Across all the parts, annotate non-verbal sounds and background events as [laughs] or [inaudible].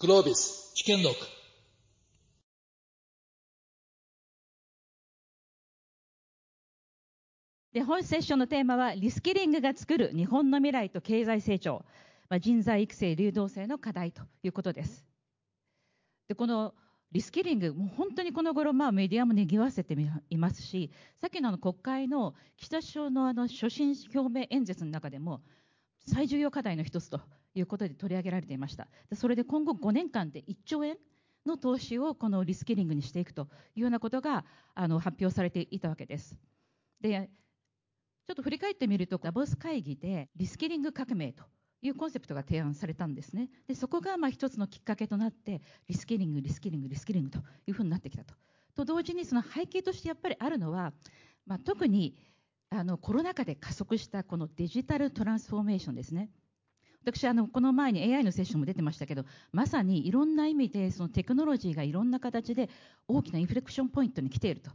グロービス危険録で本セッションのテーマはリスキリングが作る日本の未来と経済成長、まあ、人材育成流動性の課題ということです。でこのリスキリング、もう本当にこの頃、まあ、メディアも賑わせていますし、さっきのあの国会の岸田首相のあの所信表明演説の中でも、最重要課題の一つということで取り上げられていました。それで今後5年間で1兆円の投資をこのリスキリングにしていくというようなことがあの発表されていたわけです。でちょっと振り返ってみると、ダボス会議でリスキリング革命というコンセプトが提案されたんですね。でそこがまあ一つのきっかけとなって、リスキリング、リスキリング、リスキリングというふうになってきたと。と同時に、その背景としてやっぱりあるのは、まあ、特にあのコロナ禍で加速したこのデジタルトランスフォーメーションですね。私あの、この前に AI のセッションも出てましたけど、まさにいろんな意味でそのテクノロジーがいろんな形で大きなインフレクションポイントに来ていると。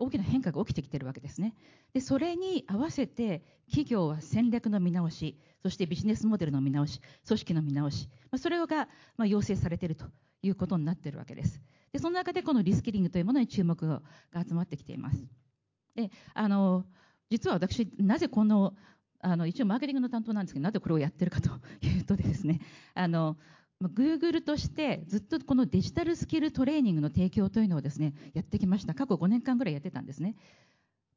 大きな変化が起きてきているわけですね。で、それに合わせて企業は戦略の見直し、そしてビジネスモデルの見直し、組織の見直し、まあ、それが、まあ、要請されているということになっているわけです。で、その中でこのリスキリングというものに注目が集まってきています。で、あの、実は私、なぜこの、あの一応マーケティングの担当なんですけど、なぜこれをやってるかというとですね、あの、Google としてずっとこのデジタルスキルトレーニングの提供というのをですねやってきました、過去5年間ぐらいやってたんですね。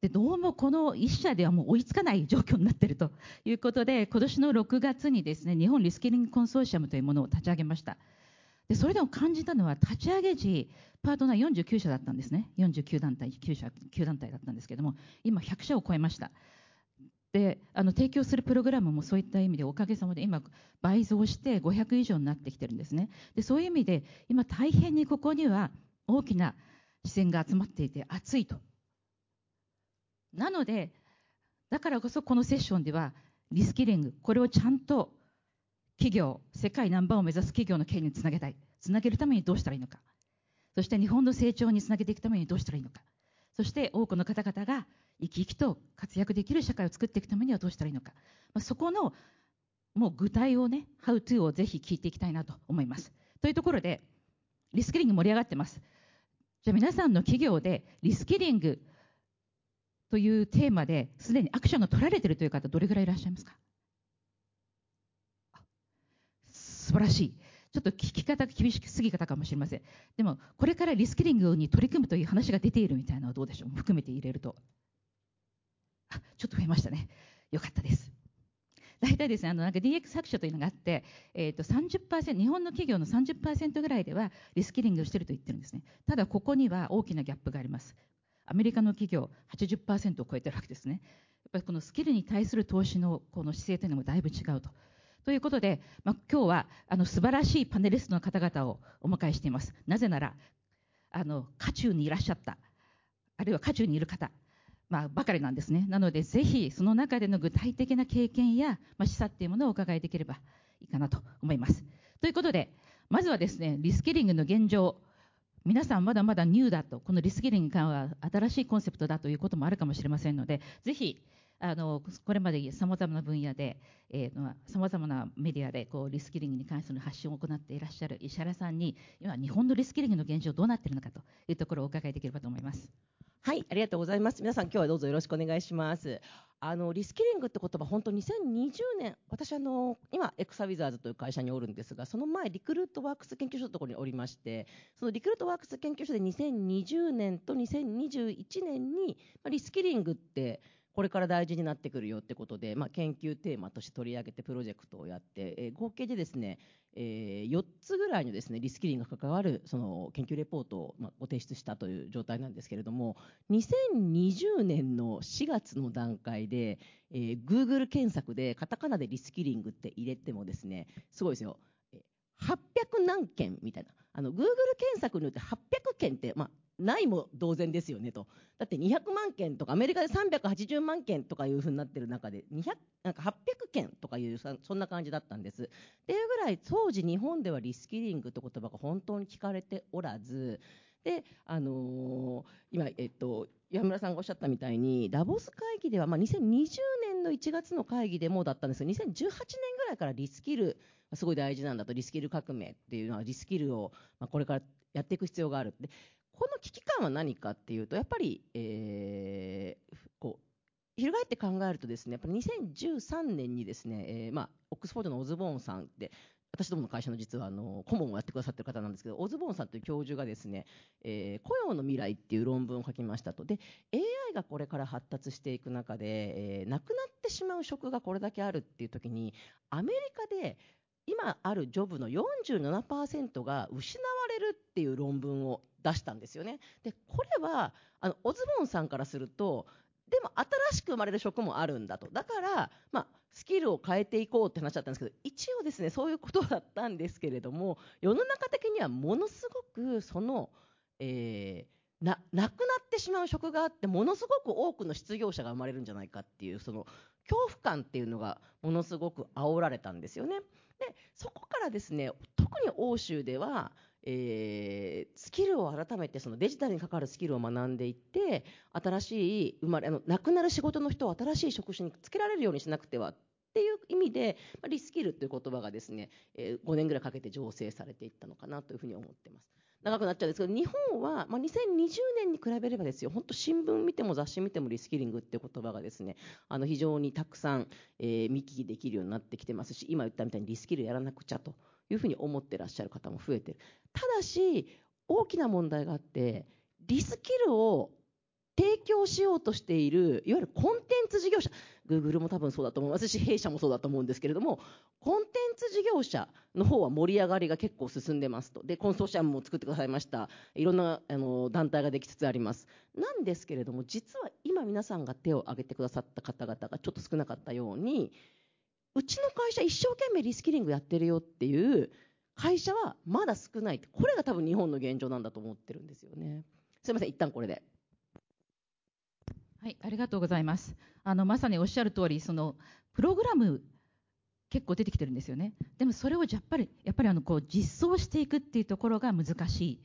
でどうもこの1社ではもう追いつかない状況になっているということで、今年の6月にですね日本リスキリングコンソーシアムというものを立ち上げました。でそれでも感じたのは、立ち上げ時、パートナー49社だったんですね、49団体、9社、9団体だったんですけども、今、100社を超えました。であの提供するプログラムもそういった意味でおかげさまで今倍増して500以上になってきてるんですね。でそういう意味で今大変にここには大きな視線が集まっていて熱いと。なのでだからこそこのセッションではリスキリングこれをちゃんと企業世界ナンバーを目指す企業の経営につなげたい。つなげるためにどうしたらいいのか。そして日本の成長につなげていくためにどうしたらいいのか。そして多くの方々が生き生きと活躍できる社会を作っていくためにはどうしたらいいのか、まあ、そこのもう具体をね、How to をぜひ聞いていきたいなと思います。というところで、リスキリング盛り上がってます。じゃあ皆さんの企業でリスキリングというテーマですでにアクションが取られているという方、どれぐらいいらっしゃいますか？素晴らしい。ちょっと聞き方が厳しすぎ方かもしれません。でも、これからリスキリングに取り組むという話が出ているみたいなのはどうでしょう？含めて入れると。あ、ちょっと増えましたね。よかったです。大体ですね、あのなんか DX 白書というのがあって、えー、と30%、日本の企業の30%ぐらいではリスキリングをしていると言ってるんですね。ただ、ここには大きなギャップがあります。アメリカの企業80%を超えてるわけですね。やっぱりこのスキルに対する投資のこの姿勢というのもだいぶ違うと。ということで、まあ、今日はあの素晴らしいパネリストの方々をお迎えしています。なぜなら、あの渦中にいらっしゃった、あるいは渦中にいる方、まあ、ばかりなんですね。なので、ぜひその中での具体的な経験や、まあ、示唆っていうものをお伺いできればいいかなと思います。ということで、まずはですね、リスキリングの現状、皆さんまだまだニューだと、このリスキリングは新しいコンセプトだということもあるかもしれませんので、ぜひ、あのこれまでさまざまな分野で、さまざまなメディアでこうリスキリングに関する発信を行っていらっしゃる石原さんに、今、日本のリスキリングの現状、どうなっているのかというところをお伺いできればと思います。はい、ありがとうございます。皆さん今日はどうぞよろしくお願いします。あのリスキリングって言葉本当2020年私あの今エクサウィザーズという会社におるんですがその前リクルートワークス研究所のところにおりましてそのリクルートワークス研究所で2020年と2021年にまリスキリングってこれから大事になってくるよってことで、まあ、研究テーマとして取り上げてプロジェクトをやって、えー、合計でですね、えー、4つぐらいのですねリスキリングが関わるその研究レポートを、まあ、ご提出したという状態なんですけれども2020年の4月の段階で、えー、Google 検索でカタカナでリスキリングって入れてもですねすごいですよ。800何件みたいな。あの Google 検索によって800件って、まあ、ないも同然ですよねと。だって200万件とか、アメリカで380万件とかいうふうになってる中で、200なんか800件とかいう、そんな感じだったんです。っていうぐらい、当時日本ではリスキリングって言葉が本当に聞かれておらず、で、あのー、今、えっと、岩村さんがおっしゃったみたいに、ダボス会議では、まあ、2020年の1月の会議でもだったんですが、2018年ぐらいからリスキル、すごい大事なんだと、リスキル革命っていうのは、リスキルを、これからやっていく必要がある。で、この危機感は何かっていうと、やっぱり、えー、こう、翻って考えるとですね、やっぱり2013年にですね、えー、まあ、オックスフォードのオズボーンさんって、私どもの会社の実はあの顧問をやってくださってる方なんですけど、オズボーンさんという教授がですね、えー、雇用の未来っていう論文を書きましたと。で、AI がこれから発達していく中で、えー、なくなってしまう職がこれだけあるっていう時に、アメリカで今あるジョブの47%が失われるっていう論文を出したんですよね。で、これは、あの、オズボンさんからすると、でも新しく生まれる職もあるんだと。だから、まあ、スキルを変えていこうって話だったんですけど、一応ですね、そういうことだったんですけれども、世の中的にはものすごくその、えー、な、なくなってしまう職があって、ものすごく多くの失業者が生まれるんじゃないかっていう、その、恐怖感っていうのがものすごく煽られたんですよね。で、そこからですね、特に欧州では、えー、スキルを改めてそのデジタルに関わるスキルを学んでいって新しい生まれあの亡くなる仕事の人を新しい職種につけられるようにしなくてはっていう意味で、ま、リスキルという言葉がですね、えー、5年ぐらいかけて醸成されていったのかなというふうに思ってます。長くなっちゃうんですけど、日本は、まあ、2020年に比べればですよ、本当新聞見ても雑誌見てもリスキリングって言葉がですね、あの非常にたくさん、えー、見聞きできるようになってきてますし、今言ったみたいにリスキルやらなくちゃというふうに思ってらっしゃる方も増えてる。ただし、大きな問題があって、リスキルを提供しようとしている、いわゆるコンテンツ事業者、Google も多分そうだと思いますし、弊社もそうだと思うんですけれども、コンテンツ事業者の方は盛り上がりが結構進んでますと。で、コンソーシアムも作ってくださいました。いろんなあの団体ができつつあります。なんですけれども、実は今皆さんが手を挙げてくださった方々がちょっと少なかったように、うちの会社一生懸命リスキリングやってるよっていう会社はまだ少ない。これが多分日本の現状なんだと思ってるんですよね。すいません、一旦これで。はい、ありがとうございます。あのまさにおっしゃる通り、そのプログラム結構出てきてるんですよね。でもそれをやっぱりやっぱりあのこう実装していくっていうところが難しい。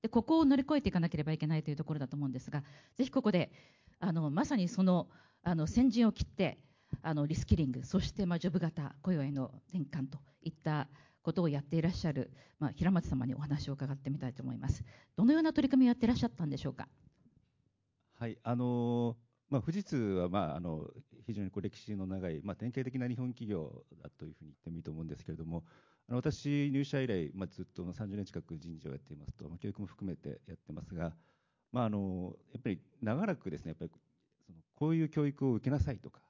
でここを乗り越えていかなければいけないというところだと思うんですが、ぜひここであのまさにそのあの先陣を切ってあのリスキリング、そしてまあジョブ型雇用への転換といったことをやっていらっしゃる、まあ、平松様にお話を伺ってみたいと思います。どのような取り組みをやっていらっしゃったんでしょうか？はい、あのまあ、富士通は、まあ、あの非常にこう歴史の長い、まあ、典型的な日本企業だというふうに言ってもいいと思うんですけれども、あの私、入社以来、まあ、ずっと30年近く人事をやっていますと、まあ、教育も含めてやってますが、まあ、あのやっぱり長らくですね、やっぱりそのこういう教育を受けなさいとか、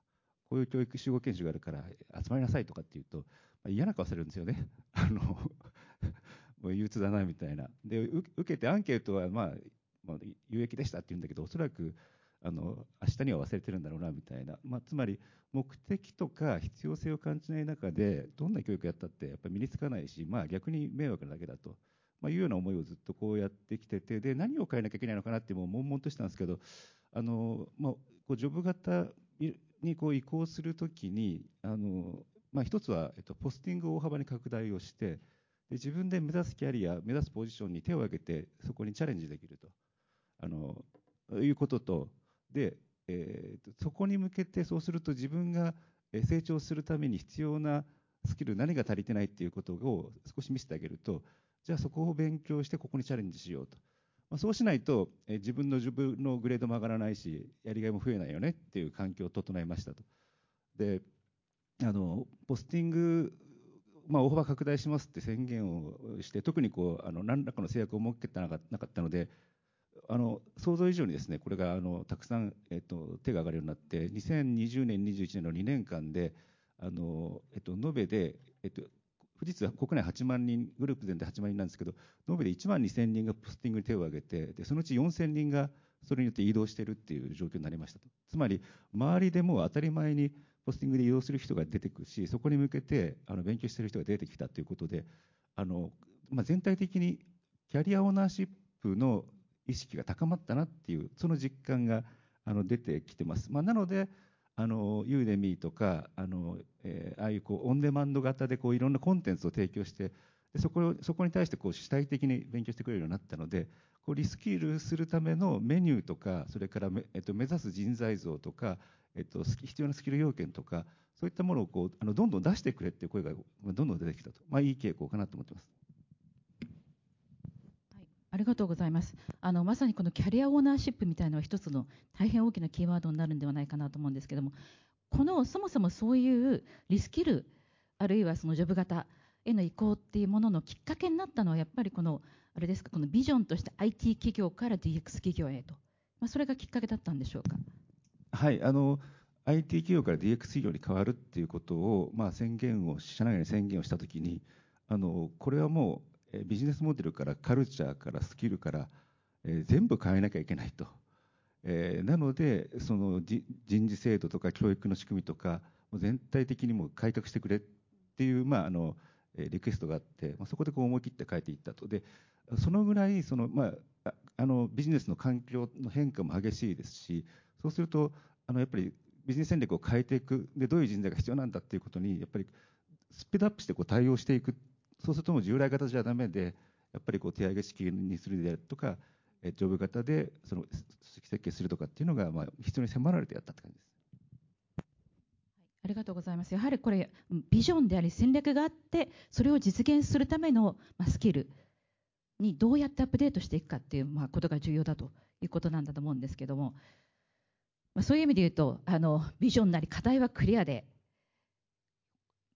こういう教育集合研修があるから集まりなさいとかっていうと、まあ、嫌な顔されるんですよね。[laughs] あの [laughs] もう憂鬱だなみたいな。で、受けてアンケートは、まあ、有益でしたって言うんだけど、おそらく、あの、明日には忘れてるんだろうなみたいな。まあ、つまり、目的とか必要性を感じない中で、どんな教育やったって、やっぱり身につかないし、まあ逆に迷惑なだけだと。まあ、いうような思いをずっとこうやってきてて、で、何を変えなきゃいけないのかなってもう悶々としたんですけど、あの、まあ、こうジョブ型にこう移行するときに、あの、まあ、一つは、えっと、ポスティングを大幅に拡大をして、で自分で目指すキャリア、目指すポジションに手を挙げて、そこにチャレンジできると。あの、いうことと、で、えー、そこに向けてそうすると自分が成長するために必要なスキル、何が足りてないっていうことを少し見せてあげると、じゃあそこを勉強してここにチャレンジしようと。そうしないと、自分の自分のグレードも上がらないし、やりがいも増えないよねっていう環境を整えましたと。で、あの、ポスティング、まあ、大幅拡大しますって宣言をして、特にこう、あの、何らかの制約を設けてなかったので、想像以上にですねこれがあのたくさん、えっと、手が上がるようになって2020年、21年の2年間であの、えっと、延べで、えっと、富士通は国内8万人、グループ全体8万人なんですけど、延べで1万2000人がポスティングに手を挙げて、でそのうち4000人がそれによって移動しているっていう状況になりましたと。つまり、周りでも当たり前にポスティングで移動する人が出てくるし、そこに向けてあの勉強している人が出てきたということで、あのまあ、全体的にキャリアオーナーシップの意識が高まったなっていう、その実感があの出てきてます。まあ、なので、あのユーデミーとかあの、えー、ああいうこうオンデマンド型でこういろんなコンテンツを提供してでそこそこに対してこう主体的に勉強してくれるようになったのでこうリスキルするためのメニューとかそれから、えっと、目指す人材像とか、えっと、必要なスキル要件とか、そういったものをこうあのどんどん出してくれっていう声がどんどん出てきたと、まあ、いい傾向かなと思ってます。ありがとうございますあのまさにこのキャリアオーナーシップみたいなのは一つの大変大きなキーワードになるんではないかなと思うんですけどもこのそもそもそういうリスキルあるいはそのジョブ型への移行っていうもののきっかけになったのはやっぱりこのあれですかこのビジョンとして IT 企業から DX 企業へと、まあ、それがきっかけだったんでしょうか？はいあの IT 企業から DX 企業に変わるっていうことを、まあ、宣言を社内に宣言をしたときにあのこれはもうビジネスモデルからカルチャーからスキルから、え、全部変えなきゃいけないと、え、なのでその人事制度とか教育の仕組みとか全体的にも改革してくれっていう、まあ、あのリクエストがあって、ま、そこでこう思い切って変えていったと。でそのぐらいその、まあ、あのビジネスの環境の変化も激しいですしそうするとあのやっぱりビジネス戦略を変えていく。でどういう人材が必要なんだっていうことにやっぱりスピードアップしてこう対応していくそうするとも従来型じゃだめでやっぱりこう手上げ式にするであるとかジョブ型でその組織設計するとかっていうのがまあ必要に迫られてやったって感じです。ありがとうございます。やはりこれ、ビジョンであり戦略があって、それを実現するためのスキルにどうやってアップデートしていくかっていうまあことが重要だということなんだと思うんですけども、まあ、そういう意味で言うとあのビジョンなり課題はクリアで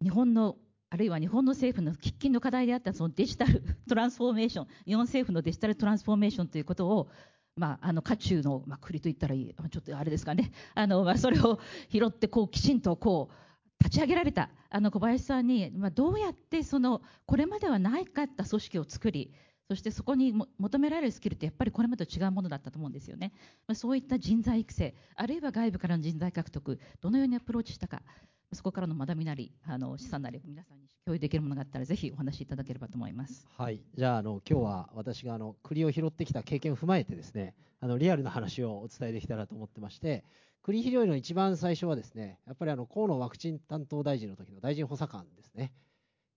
日本のあるいは日本の政府の喫緊の課題であったそのデジタル [laughs] トランスフォーメーション日本政府のデジタルトランスフォーメーションということをまあ、あの渦中の、まあ、栗と言ったらいい、ちょっとあれですかね、あのまあ、それを拾ってこうきちんとこう立ち上げられたあの小林さんに、まあ、どうやってそのこれまではないかった組織を作り、そしてそこに求められるスキルってやっぱりこれまでと違うものだったと思うんですよね、まあ、そういった人材育成あるいは外部からの人材獲得どのようにアプローチしたか。そこからの学びなりあの資産なり皆さんに共有できるものがあったらぜひお話しいただければと思います。はい。じゃああの今日は私があの栗を拾ってきた経験を踏まえてですねあのリアルな話をお伝えできたらと思ってまして栗拾いの一番最初はですねやっぱりあの河野ワクチン担当大臣の時の大臣補佐官ですね、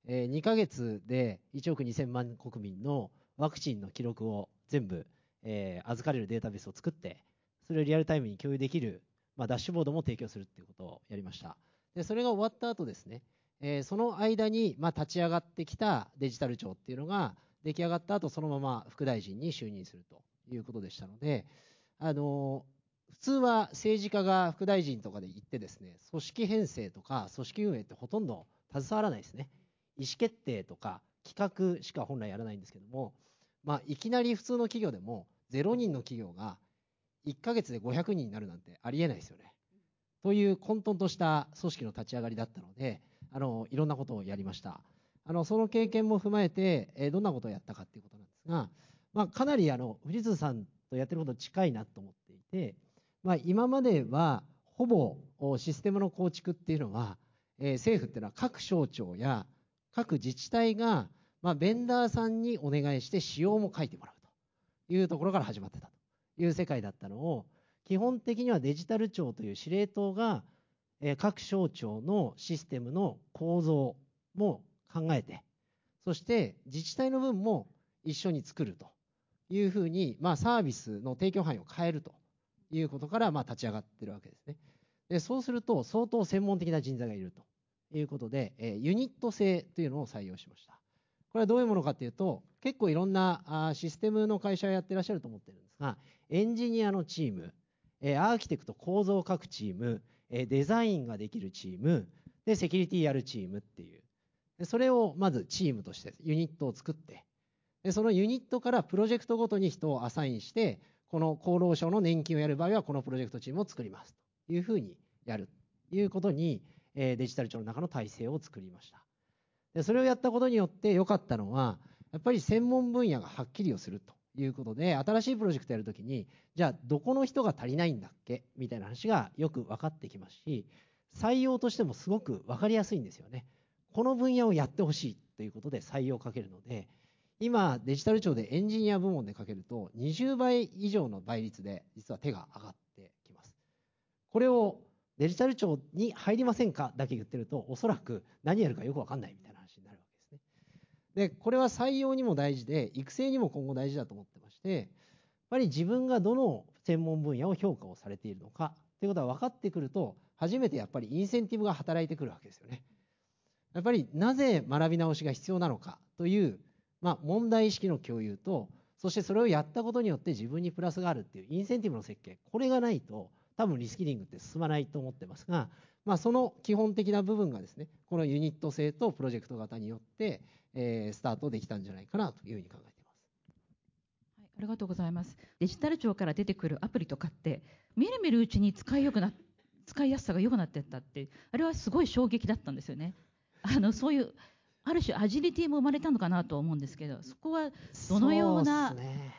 えー、2ヶ月で1億2000万国民のワクチンの記録を全部、えー、預かれるデータベースを作って、それをリアルタイムに共有できる、まあ、ダッシュボードも提供するっていうことをやりました。で、それが終わった後ですね、えー、その間に、まあ、立ち上がってきたデジタル庁っていうのが出来上がった後、そのまま副大臣に就任するということでしたので、あの、普通は政治家が副大臣とかで行ってですね、組織編成とか組織運営ってほとんど携わらないですね。意思決定とか企画しか本来やらないんですけども、まあ、いきなり普通の企業でも0人の企業が1ヶ月で500人になるなんてありえないですよね。という混沌とした組織の立ち上がりだったので、あのいろんなことをやりました。あのその経験も踏まえて、え、どんなことをやったかということなんですが、まあ、かなりあの富士通さんとやってること近いなと思っていて、まあ、今まではほぼシステムの構築っていうのは、え、政府っていうのは各省庁や各自治体がまあ、ベンダーさんにお願いして仕様も書いてもらうというところから始まってたという世界だったのを、基本的にはデジタル庁という司令塔が、え各省庁のシステムの構造も考えて、そして自治体の分も一緒に作るというふうに、まあ、サービスの提供範囲を変えるということから、まあ、立ち上がってるわけですね。でそうすると、相当専門的な人材がいるということで、えユニット制というのを採用しました。これはどういうものかというと、結構いろんなシステムの会社をやってらっしゃると思ってるんですが、エンジニアのチーム、アーキテクト構造を書くチーム、デザインができるチーム、で、セキュリティやるチームっていう。それをまずチームとしてユニットを作って、でそのユニットからプロジェクトごとに人をアサインして、この厚労省の年金をやる場合はこのプロジェクトチームを作りますというふうにやるということに、デジタル庁の中の体制を作りました。でそれをやったことによって良かったのは、やっぱり専門分野がはっきりをするということで、新しいプロジェクトやるときに、じゃあどこの人が足りないんだっけ？みたいな話がよく分かってきますし、採用としてもすごく分かりやすいんですよね。この分野をやってほしいということで採用をかけるので、今、デジタル庁でエンジニア部門でかけると、20倍以上の倍率で実は手が上がってきます。これをデジタル庁に入りませんか？だけ言ってると、おそらく何やるかよくわかんないみたいなで、これは採用にも大事で、育成にも今後大事だと思ってまして、やっぱり自分がどの専門分野を評価をされているのかということが分かってくると、初めてやっぱりインセンティブが働いてくるわけですよね。やっぱりなぜ学び直しが必要なのかという、まあ、問題意識の共有と、そしてそれをやったことによって自分にプラスがあるっていうインセンティブの設計、これがないと、多分リスキリングって進まないと思ってますが、まあ、その基本的な部分がですね、このユニット制とプロジェクト型によって、えー、スタートできたんじゃないかなというふうに考えています。はい、ありがとうございます。デジタル庁から出てくるアプリとかって、みるみるうちに使いよくな使いやすさが良くなっていったって、あれはすごい衝撃だったんですよね。あのそういうある種アジリティも生まれたのかなと思うんですけど、そこはどのような。うね、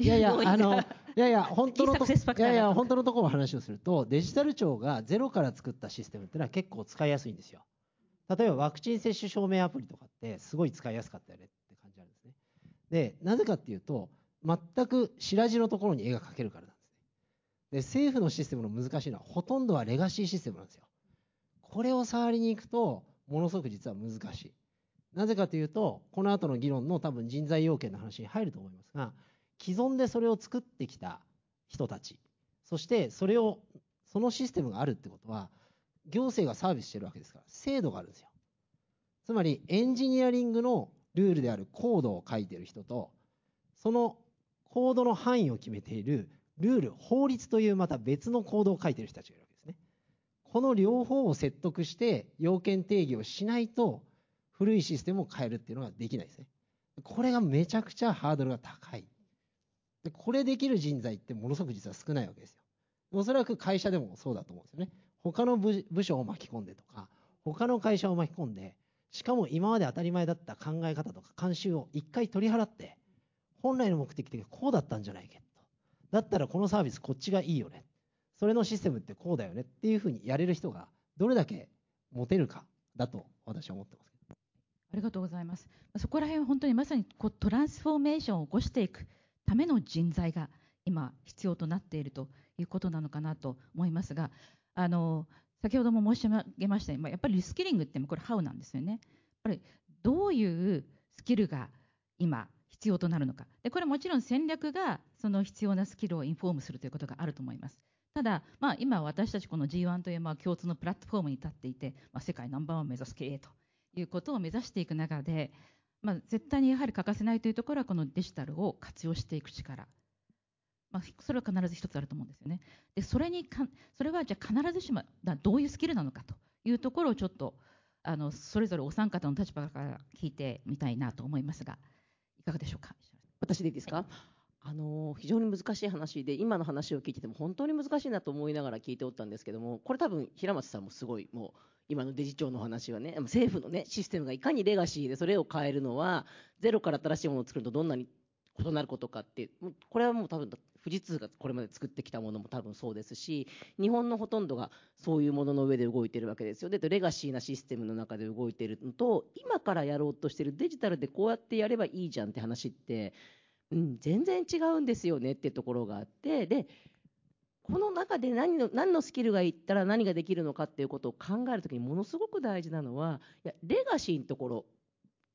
いやいや、あの、いやいや、本当のと、いやいや、本当のところの話をすると、デジタル庁がゼロから作ったシステムっていうのは結構使いやすいんですよ。例えばワクチン接種証明アプリとかってすごい使いやすかったよねって感じなんですね。で、なぜかっていうと、全く白地のところに絵が描けるからなんですね。で、政府のシステムの難しいのは、ほとんどはレガシーシステムなんですよ。これを触りに行くと、ものすごく実は難しい。なぜかというと、この後の議論の多分人材要件の話に入ると思いますが、既存でそれを作ってきた人たち、そしてそれを、そのシステムがあるってことは、行政がサービスしてるわけですから、制度があるんですよ。つまり、エンジニアリングのルールであるコードを書いてる人と、そのコードの範囲を決めているルール、法律というまた別のコードを書いてる人たちがいるわけですね。この両方を説得して要件定義をしないと古いシステムを変えるっていうのができないですね。これがめちゃくちゃハードルが高い。でこれできる人材ってものすごく実は少ないわけですよ。おそらく会社でもそうだと思うんですよね。他の部署を巻き込んでとか、他の会社を巻き込んで、しかも今まで当たり前だった考え方とか慣習を一回取り払って、本来の目的ってこうだったんじゃないけど。だったらこのサービスこっちがいいよね。それのシステムってこうだよねっていうふうにやれる人がどれだけ持てるかだと私は思ってます。ありがとうございます。そこら辺は本当にまさにこうトランスフォーメーションを起こしていくための人材が今必要となっているということなのかなと思いますが、あの先ほども申し上げましたように、やっぱりリスキリングってこれハウなんですよね。やっぱりどういうスキルが今必要となるのか。でこれもちろん戦略がその必要なスキルをインフォームするということがあると思います。ただ、まあ、今私たちこの G1 というまあ共通のプラットフォームに立っていて、まあ、世界ナンバーワンを目指す経営ということを目指していく中で、まあ、絶対にやはり欠かせないというところはこのデジタルを活用していく力、まあ、それは必ず一つあると思うんですよね。でそれにかそれはじゃあ必ずしもどういうスキルなのかというところをちょっとあのそれぞれお三方の立場から聞いてみたいなと思いますがいかがでしょうか？私でいいですか、はいあの非常に難しい話で今の話を聞いてても本当に難しいなと思いながら聞いておったんですけどもこれ多分平松さんもすごいもう今のデジ庁の話はね政府のねシステムがいかにレガシーでそれを変えるのはゼロから新しいものを作るとどんなに異なることかってこれはもう多分富士通がこれまで作ってきたものも多分そうですし日本のほとんどがそういうものの上で動いているわけですよ。でレガシーなシステムの中で動いているのと今からやろうとしているデジタルでこうやってやればいいじゃんって話ってうん、全然違うんですよねっていうところがあってでこの中で何の何のスキルがいったら何ができるのかっていうことを考えるときにものすごく大事なのはいやレガシーのところ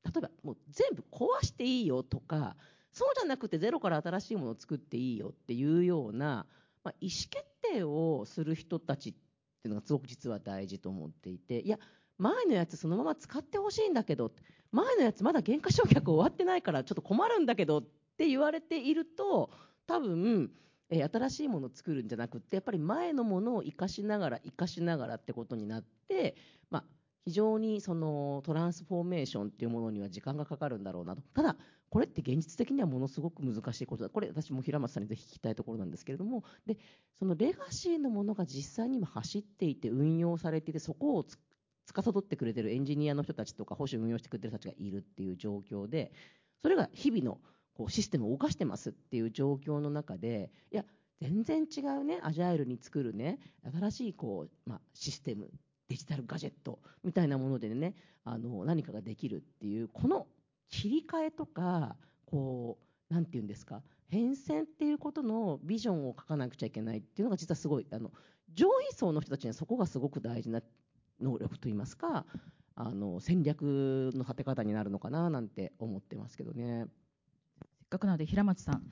例えばもう全部壊していいよとかそうじゃなくてゼロから新しいものを作っていいよっていうような、まあ、意思決定をする人たちっていうのがすごく実は大事と思っていていや前のやつそのまま使ってほしいんだけど前のやつまだ原価償却終わってないからちょっと困るんだけどっって言われていると多分、え新しいものを作るんじゃなくてやっぱり前のものを生かしながら生かしながらってことになって、まあ、非常にそのトランスフォーメーションっていうものには時間がかかるんだろうなと。ただこれって現実的にはものすごく難しいことだ。これ私も平松さんにぜひ聞きたいところなんですけれども。でそのレガシーのものが実際に今走っていて運用されていてそこを司ってくれてるエンジニアの人たちとか保守運用してくれてる人たちがいるっていう状況でそれが日々のこうシステムを動かしてますっていう状況の中でいや全然違うねアジャイルに作るね新しいこう、まあ、システムデジタルガジェットみたいなものでねあの何かができるっていうこの切り替えとかこう何て言うんですか変遷っていうことのビジョンを書かなくちゃいけないっていうのが実はすごいあの上位層の人たちにはそこがすごく大事な能力といいますかあの戦略の立て方になるのかななんて思ってますけどね。かくなので平松さん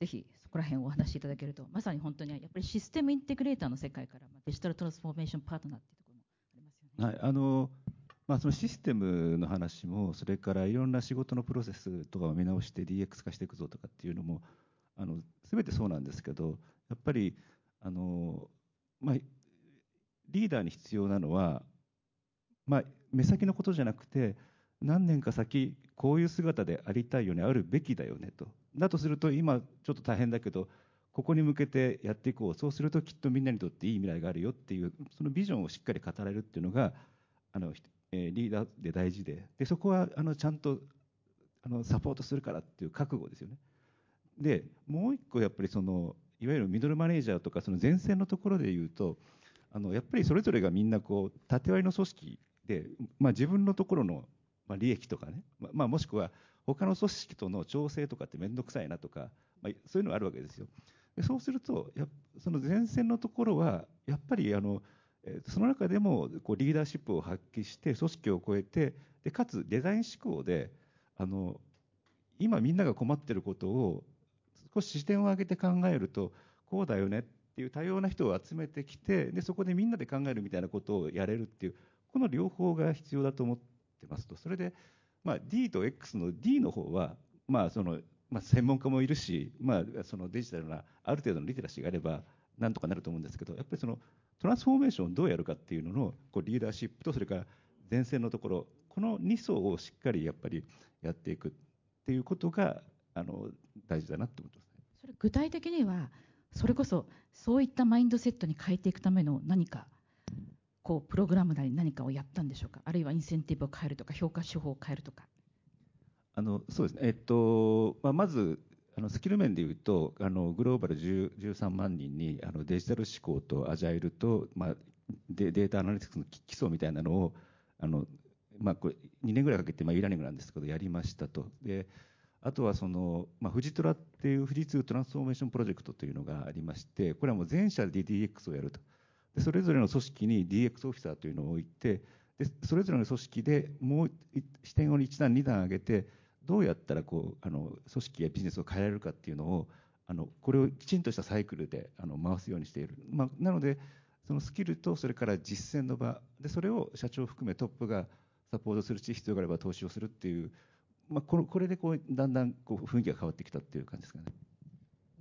ぜひそこら辺をお話しいただけると、まさに本当にやっぱりシステムインテグレーターの世界からまあデジタルトランスフォーメーションパートナーっていうところもありますよね。はい、あのまあ、そのシステムの話も、それからいろんな仕事のプロセスとかを見直して DX 化していくぞとかっていうのも、あの全てそうなんですけど、やっぱりあの、まあ、リーダーに必要なのは、まあ、目先のことじゃなくて、何年か先、こういう姿でありたいよね、あるべきだよねと。だとすると、今、ちょっと大変だけど、ここに向けてやっていこう、そうするときっとみんなにとっていい未来があるよっていう、そのビジョンをしっかり語れるっていうのが、あのえーリーダーで大事で、でそこはあのちゃんとあのサポートするからっていう覚悟ですよね。で、もう一個やっぱりその、いわゆるミドルマネージャーとか、その前線のところで言うと、あのやっぱりそれぞれがみんなこう縦割りの組織で、まあ、自分のところの、まあ、利益とかね、まあ、もしくは他の組織との調整とかって面倒くさいなとか、まあ、そういうのがあるわけですよ。でそうするとやその前線のところはやっぱりあのその中でもこうリーダーシップを発揮して組織を超えてでかつデザイン思考であの今みんなが困っていることを少し視点を上げて考えるとこうだよねっていう多様な人を集めてきてでそこでみんなで考えるみたいなことをやれるっていうこの両方が必要だと思ってますとそれで、まあ、D と X の D の方は、まあそのまあ、専門家もいるし、まあ、そのデジタルなある程度のリテラシーがあればなんとかなると思うんですけどやっぱりそのトランスフォーメーションをどうやるかっていうののこうリーダーシップとそれから前線のところこの2層をしっかりやっぱりやっていくっていうことがあの大事だなと思ってますね。それ具体的にはそれこそそういったマインドセットに変えていくための何かこうプログラムなり何かをやったんでしょうか？あるいはインセンティブを変えるとか評価手法を変えるとかあのそうですね、えっとまあ、まずあのスキル面でいうと、あのグローバル13万人にあのデジタル思考とアジャイルと、まあ、デデータアナリティクスの基礎みたいなのを、あのまあ、これ2年ぐらいかけて、まあ、e ラーニングなんですけど、やりましたと。であとはその、まあ、フジトラっていう富士通トランスフォーメーションプロジェクトというのがありまして、これはもう全社で DX をやると。それぞれの組織に DX オフィサーというのを置いて、でそれぞれの組織でもう視点を1段、2段上げて、どうやったらこうあの組織やビジネスを変えられるかっていうのを、あのこれをきちんとしたサイクルであの回すようにしている。まあ、なので、そのスキルとそれから実践の場で、それを社長を含めトップがサポートするし、必要があれば投資をするっていう、まあ、このこれでこうだんだんこう雰囲気が変わってきたっていう感じですかね。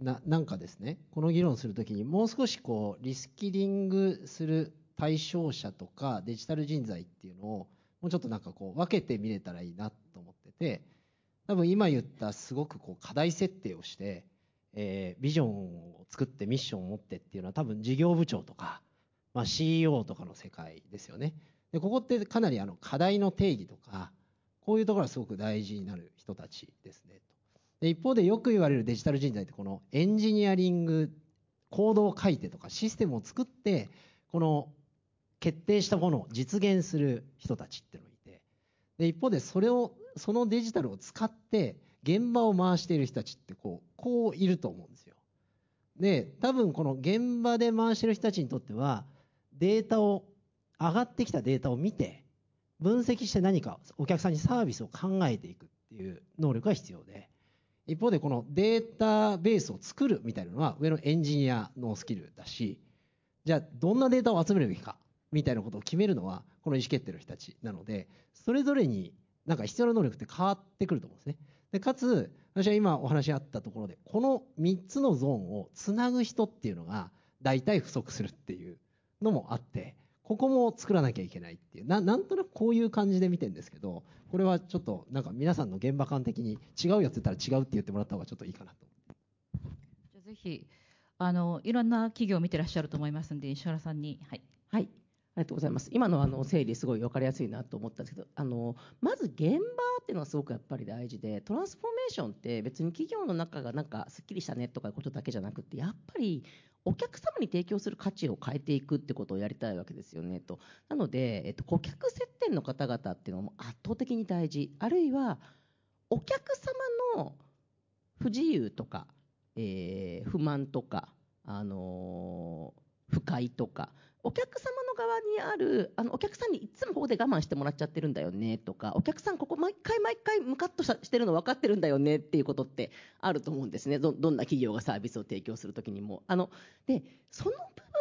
ななんかですねこの議論するときにもう少しこうリスキリングする対象者とかデジタル人材っていうのをもうちょっとなんかこう分けてみれたらいいなと思ってて多分今言ったすごくこう課題設定をして、えービジョンを作ってミッションを持ってっていうのは多分事業部長とか、まあ、CEO とかの世界ですよね。でここってかなりあの課題の定義とかこういうところがすごく大事になる人たちですね。で一方でよく言われるデジタル人材ってこのエンジニアリングコードを書いてとかシステムを作ってこの決定したものを実現する人たちっていうのがいてで一方でそれをそのデジタルを使って現場を回している人たちってこうこういると思うんですよ。で多分この現場で回している人たちにとってはデータを上がってきたデータを見て分析して何かお客さんにサービスを考えていくっていう能力が必要で一方でこのデータベースを作るみたいなのは上のエンジニアのスキルだしじゃあどんなデータを集めるべきかみたいなことを決めるのはこの意思決定の人たちなのでそれぞれになんか必要な能力って変わってくると思うんですね。でかつ私は今お話あったところでこの3つのゾーンをつなぐ人っていうのが大体不足するっていうのもあってここも作らなきゃいけないっていうななんとなくこういう感じで見てるんですけどこれはちょっとなんか皆さんの現場感的に違うよって言ったら違うって言ってもらった方がちょっといいかなとじゃあぜひあのいろんな企業を見てらっしゃると思いますので石原さんに、はい、はい。ありがとうございます。今のあの整理すごい分かりやすいなと思ったんですけど、あのまず現場っていうのはすごくやっぱり大事で、トランスフォーメーションって別に企業の中がなんかすっきりしたねとかいうことだけじゃなくて、やっぱりお客様に提供する価値を変えていくってことをやりたいわけですよねと。なので、えっと、顧客接点の方々っていうのも圧倒的に大事。あるいはお客様の不自由とか、えー不満とか、あのー不快とかお客様の側にあるあのお客さんにいつもここで我慢してもらっちゃってるんだよねとかお客さんここ毎回毎回ムカッとしてるの分かってるんだよねっていうことってあると思うんですね。どんな企業がサービスを提供する時にも。あのでその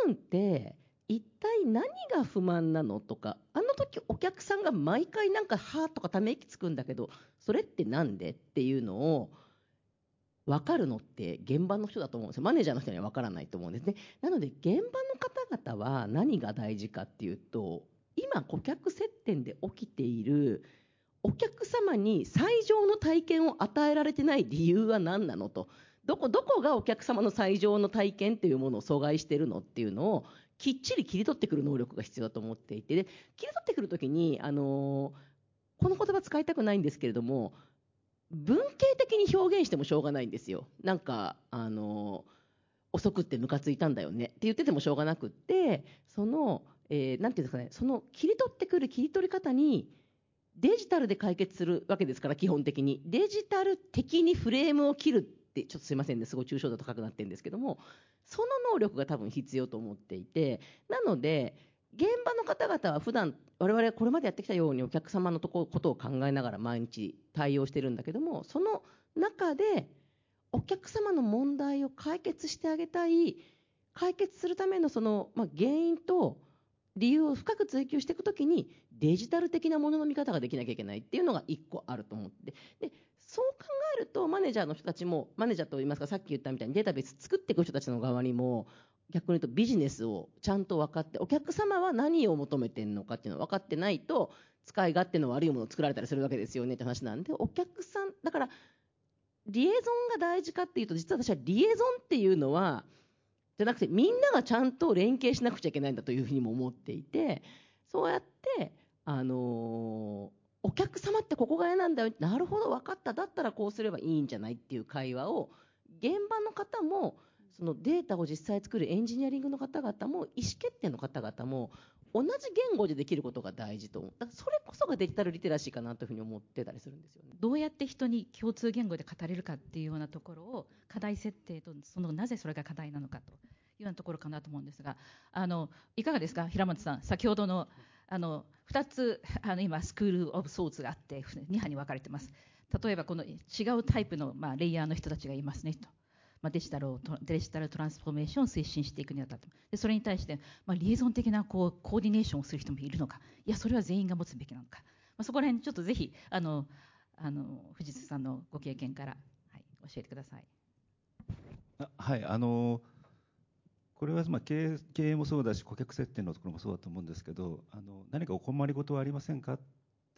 部分って一体何が不満なのとかあの時お客さんが毎回なんか「は」とかため息つくんだけどそれってなんでっていうのを分かるのって現場の人だと思うんですよ。マネージャーの人には分からないと思うんですね。なので現場の方々は何が大事かっていうと今顧客接点で起きているお客様に最上の体験を与えられてない理由は何なのと。どこどこがお客様の最上の体験っていうものを阻害してるのっていうのをきっちり切り取ってくる能力が必要だと思っていて。で切り取ってくるときに、あのこの言葉使いたくないんですけれども文系的に表現してもしょうがないんですよ。なんか、あの、遅くってムカついたんだよねって言っててもしょうがなくって、その、えー、なんていうんですかね、その切り取ってくる切り取り方に、デジタルで解決するわけですから、基本的に。デジタル的にフレームを切るって、ちょっとすいませんね、すごい抽象度高くなってるんですけども、その能力が多分必要と思っていて、なので、現場の方々は普段我々はこれまでやってきたようにお客様のとこことを考えながら毎日対応してるんだけどもその中でお客様の問題を解決してあげたい解決するためのその、まあ、原因と理由を深く追求していくときにデジタル的なものの見方ができなきゃいけないっていうのが一個あると思って。でそう考えるとマネージャーの人たちもマネージャーといいますかさっき言ったみたいにデータベース作っていく人たちの側にも逆に言うとビジネスをちゃんと分かってお客様は何を求めてるのかっていうのを分かってないと使い勝手の悪いものを作られたりするわけですよねって話なんでお客さんだからリエゾンが大事かっていうと実は私はリエゾンっていうのはじゃなくてみんながちゃんと連携しなくちゃいけないんだというふうにも思っていてそうやってあのお客様ってここが嫌なんだよなるほど分かっただったらこうすればいいんじゃないっていう会話を現場の方もそのデータを実際作るエンジニアリングの方々も意思決定の方々も同じ言語でできることが大事とだからそれこそがデジタルリテラシーかなというふうに思ってたりするんですよね。どうやって人に共通言語で語れるかっていうようなところを課題設定とそのなぜそれが課題なのかというようなところかなと思うんですがあのいかがですか？平松さん先ほどのあの2つあの今スクール・オブ・ソーツがあって2派に分かれてます。例えばこの違うタイプの、まあ、レイヤーの人たちがいますねと。まあ、デジタルをデジタルトランスフォーメーションを推進していくにあたってでそれに対して、まあ、リエゾン的なこうコーディネーションをする人もいるのかいやそれは全員が持つべきなのか、まあ、そこら辺ちょっとぜひあのあの藤津さんのご経験から、はい、教えてください。あはいあのこれはまあ経営経営もそうだし顧客接点のところもそうだと思うんですけどあの何かお困りごとはありませんかって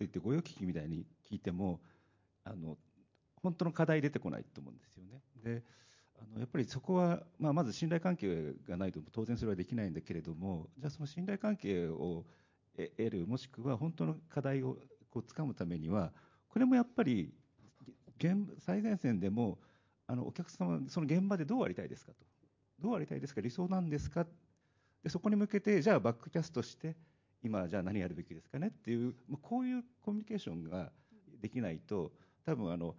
言ってご用聞きみたいに聞いてもあの本当の課題出てこないと思うんですよね。であのやっぱりそこは、まあ、まず信頼関係がないと当然それはできないんだけれどもじゃあその信頼関係を得るもしくは本当の課題をこう掴むためにはこれもやっぱり現最前線でもあのお客様その現場でどうありたいですかと。どうありたいですか理想なんですか。でそこに向けてじゃあバックキャストして今じゃあ何やるべきですかねっていうこういうコミュニケーションができないと多分あの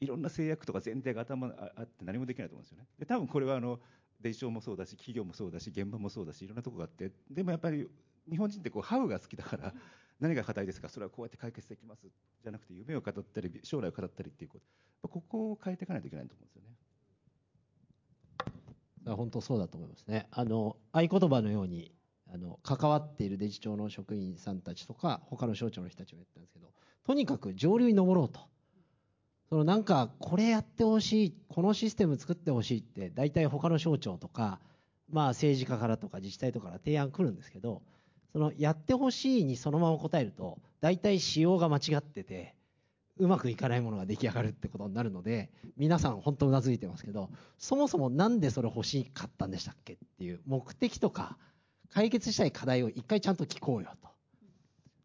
いろんな制約とか前提が頭あって何もできないと思うんですよね。で多分これはあの伝承もそうだし企業もそうだし現場もそうだしいろんなところがあってでもやっぱり日本人ってこうハウが好きだから何が課題ですか？それはこうやって解決できますじゃなくて夢を語ったり将来を語ったりっていうことここを変えていかないといけないと思うんですよね。本当そうだと思いますね。あの合言葉のようにあの関わっているデジ庁の職員さんたちとか他の省庁の人たちも言ったんですけどとにかく上流に登ろうとそのなんかこれやってほしいこのシステム作ってほしいって大体他の省庁とかまあ政治家からとか自治体とかから提案来るんですけどそのやってほしいにそのまま答えると大体仕様が間違っててうまくいかないものが出来上がるってことになるので皆さん本当うなずいてますけどそもそもなんでそれ欲しかったんでしたっけっていう目的とか解決したい課題を一回ちゃんと聞こうよと。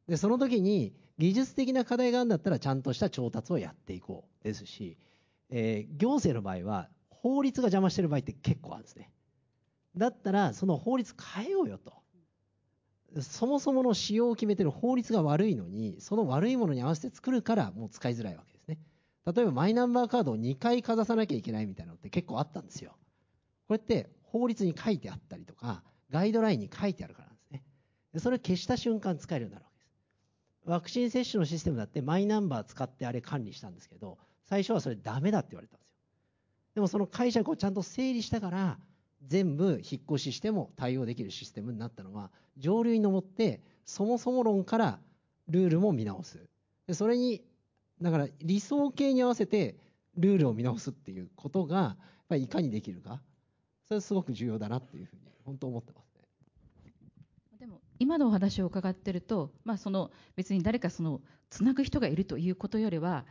でその時に技術的な課題があるんだったらちゃんとした調達をやっていこうですし、えー、行政の場合は法律が邪魔してる場合って結構あるんですね。だったらその法律変えようよと。そもそもの仕様を決めてる法律が悪いのにその悪いものに合わせて作るからもう使いづらいわけですね。例えばマイナンバーカードを2回かざさなきゃいけないみたいなのって結構あったんですよ。これって法律に書いてあったりとかガイドラインに書いてあるからなんですでそれを消した瞬間使えるようになる。ワクチン接種のシステムだってマイナンバー使ってあれ管理したんですけど、最初はそれダメだって言われたんですよ。でもその解釈をちゃんと整理したから、全部引っ越ししても対応できるシステムになったのは、上流に登って、そもそも論からルールも見直す。でそれに、だから理想形に合わせてルールを見直すっていうことが、やっぱりいかにできるか。それはすごく重要だなっていうふうに、本当思ってます。今のお話を伺ってると、まあ、その別に誰かそのつなぐ人がいるということよりは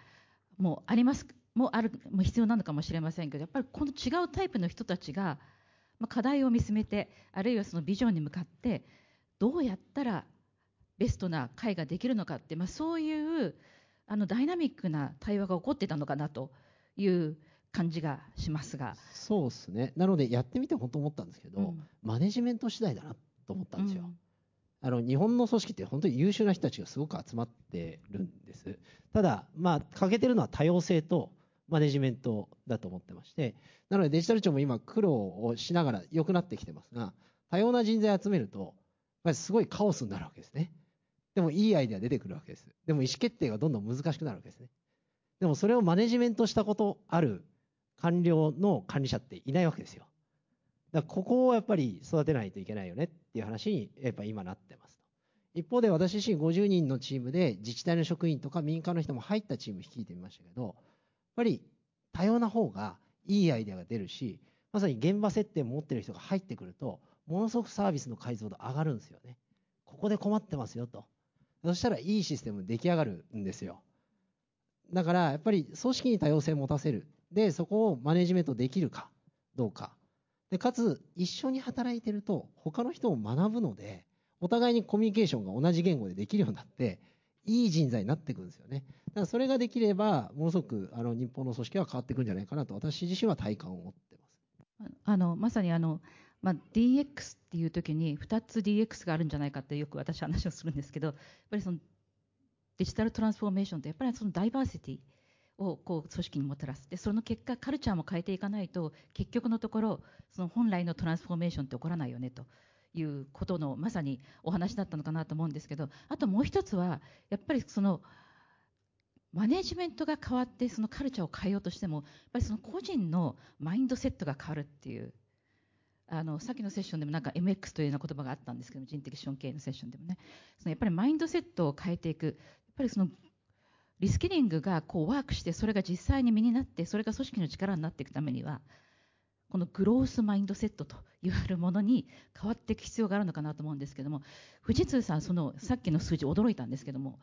もうありますもうあるもう必要なのかもしれませんけどやっぱりこの違うタイプの人たちが、まあ、課題を見つめてあるいはそのビジョンに向かってどうやったらベストな会ができるのかって、まあ、そういうあのダイナミックな対話が起こってたのかなという感じがしますがそうですね。なので、やってみて本当思ったんですけど、うんマネジメント次第だなと思ったんですよ。うんあの日本の組織って本当に優秀な人たちがすごく集まってるんです。ただ、まあ、欠けてるのは多様性とマネジメントだと思ってまして、なのでデジタル庁も今苦労をしながら良くなってきてますが、多様な人材集めると、やっぱりすごいカオスになるわけですね。でもいいアイデア出てくるわけです。でも意思決定がどんどん難しくなるわけですね。でもそれをマネジメントしたことある官僚の管理者っていないわけですよ。だからここをやっぱり育てないといけないよねっていう話にやっぱ今なってますと。一方で私自身50人のチームで自治体の職員とか民間の人も入ったチーム率いてみましたけど、やっぱり多様な方がいいアイデアが出るし、まさに現場設定を持ってる人が入ってくると、ものすごくサービスの解像度上がるんですよね。ここで困ってますよと。そしたらいいシステム出来上がるんですよ。だからやっぱり組織に多様性を持たせる。で、そこをマネジメントできるかどうか。で、かつ一緒に働いてると他の人を学ぶので、お互いにコミュニケーションが同じ言語でできるようになって、いい人材になっていくんですよね。だからそれができれば、ものすごくあの日本の組織は変わっていくんじゃないかなと、私自身は体感を持ってます。あのまさにあの、まあ、DX っていう時に2つ DX があるんじゃないかってよく [laughs] 私話をするんですけどやっぱりそのデジタルトランスフォーメーションってやっぱりそのダイバーシティをこう組織にもたらすでその結果カルチャーも変えていかないと結局のところその本来のトランスフォーメーションって起こらないよねということのまさにお話だったのかなと思うんですけどあともう一つはやっぱりそのマネジメントが変わってそのカルチャーを変えようとしてもやっぱりその個人のマインドセットが変わるっていう。あのさっきのセッションでもなんか MX というような言葉があったんですけど人的資本経営のセッションでもね。そのやっぱりマインドセットを変えていく。やっぱりそのリスキリングがこうワークしてそれが実際に身になってそれが組織の力になっていくためにはこのグロースマインドセットといわれるものに変わっていく必要があるのかなと思うんですけども富士通さんそのさっきの数字驚いたんですけども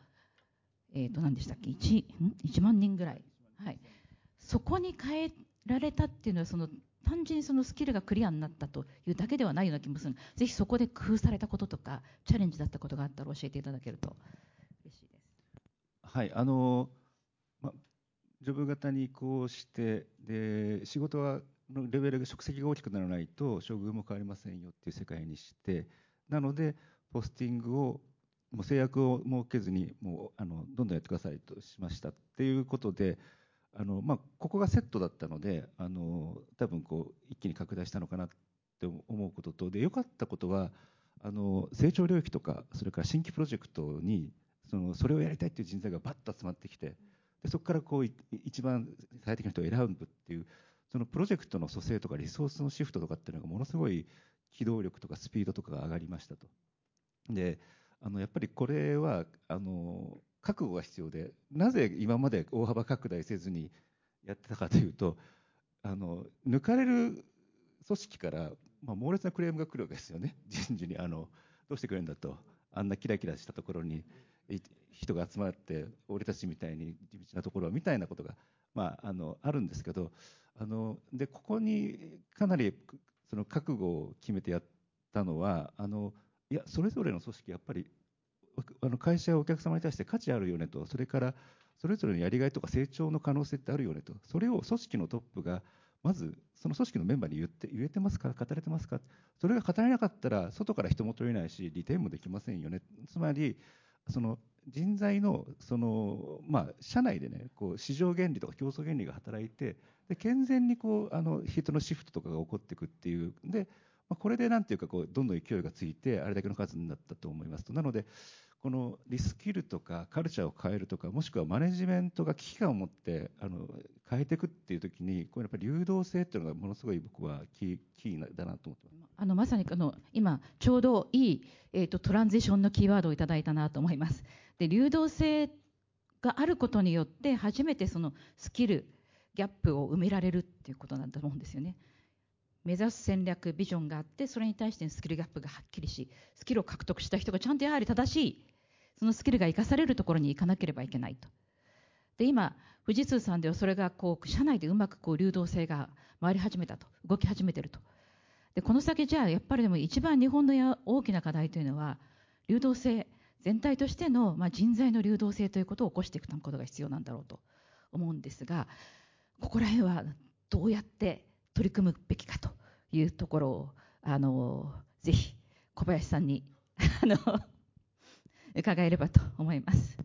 えー、と何でしたっけ？1, ん？1万人ぐらい、はい、そこに変えられたっていうのはその単純にそのスキルがクリアになったというだけではないような気もする。ぜひそこで工夫されたこととかチャレンジだったことがあったら教えていただけると嬉しいです。はい、あの、ま、ジョブ型に移行して、で、仕事は、のレベルが、職責が大きくならないと、処遇も変わりませんよっていう世界にして、なので、ポスティングを、もう制約を設けずに、もう、あの、どんどんやってくださいとしましたっていうことで、あの、まあ、ここがセットだったので、あの、多分こう、一気に拡大したのかなって思うことと、で、良かったことは、あの、成長領域とか、それから新規プロジェクトに、そのそれをやりたいっていう人材がバッと集まってきてでそこからこう一番最適な人を選ぶっていうそのプロジェクトの蘇生とかリソースのシフトとかっていうのがものすごい機動力とかスピードとかが上がりましたと。であのやっぱりこれはあの覚悟が必要でなぜ今まで大幅拡大せずにやってたかというとあの抜かれる組織から、まあ、猛烈なクレームが来るわけですよね。人事にあのどうしてくれるんだと。あんなキラキラしたところに。人が集まって俺たちみたいに地道なところみたいなことが、まあ、あのあるんですけどあのでここにかなりその覚悟を決めてやったのはあのいやそれぞれの組織やっぱりあの会社やお客様に対して価値あるよねとそれからそれぞれのやりがいとか成長の可能性ってあるよねとそれを組織のトップがまずその組織のメンバーに言って言えてますか語れてますかそれが語れなかったら外から人も取れないし利点もできませんよね。つまりその人材のその、まあ、社内でねこう市場原理とか競争原理が働いてで健全にこうあの人のシフトとかが起こっていくっていうでまあ、これでなんていうかこうどんどん勢いがついてあれだけの数になったと思いますと。なのでこのリスキルとかカルチャーを変えるとかもしくはマネジメントが危機感を持ってあの変えていくっていう時にこれやっぱり流動性っていうのがものすごい僕はキーだなと思ってます。あのまさにあの今ちょうどいい、えーと、トランジションのキーワードをいただいたなと思います。で流動性があることによって初めてそのスキルギャップを埋められるっていうことなんだと思うんですよね。目指す戦略ビジョンがあってそれに対してスキルギャップがはっきりしスキルを獲得した人がちゃんとやはり正しいそのスキルが生かされるところに行かなければいけないと。で今富士通さんではそれがこう社内でうまくこう流動性が回り始めたと動き始めてると。でこの先じゃあやっぱりでも一番日本の大きな課題というのは流動性全体としての、まあ、人材の流動性ということを起こしていくことが必要なんだろうと思うんですがここら辺はどうやって取り組むべきかというところをあのぜひ小林さんにあの伺えればと思います。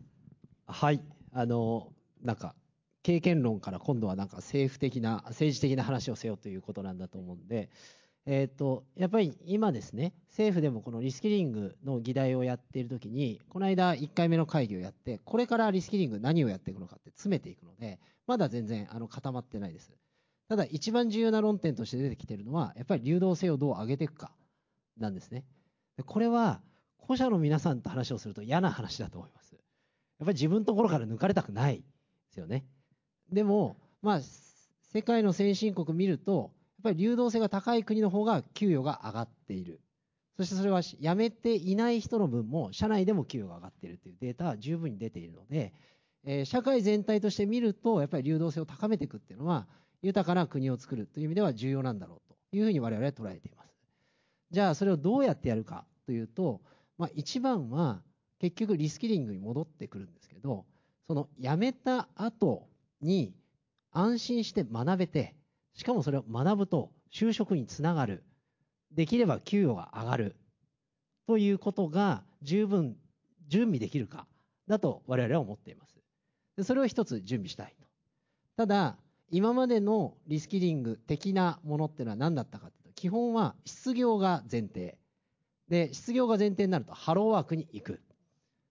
はいあのなんか経験論から今度はなんか政府的な政治的な話をせよということなんだと思うんで、えーと、やっぱり今ですね政府でもこのリスキリングの議題をやっているときにこの間1回目の会議をやってこれからリスキリング何をやっていくのかって詰めていくのでまだ全然あの固まってないですただ一番重要な論点として出てきているのは、やっぱり流動性をどう上げていくかなんですね。これは、保者の皆さんと話をすると嫌な話だと思います。やっぱり自分のところから抜かれたくないですよね。でも、まあ、世界の先進国見ると、やっぱり流動性が高い国の方が給与が上がっている。そしてそれは辞めていない人の分も社内でも給与が上がっているというデータは十分に出ているので、えー、社会全体として見ると、やっぱり流動性を高めていくっていうのは、豊かな国を作るという意味では重要なんだろうというふうに我々は捉えています。じゃあそれをどうやってやるかというと、まあ、一番は結局リスキリングに戻ってくるんですけど、その辞めた後に安心して学べて、しかもそれを学ぶと就職につながる。できれば給与が上がる。ということが十分準備できるかだと我々は思っています。でそれを一つ準備したいと。ただ、今までのリスキリング的なものっていうのは何だったかというと、基本は失業が前提。で、失業が前提になると、ハローワークに行く。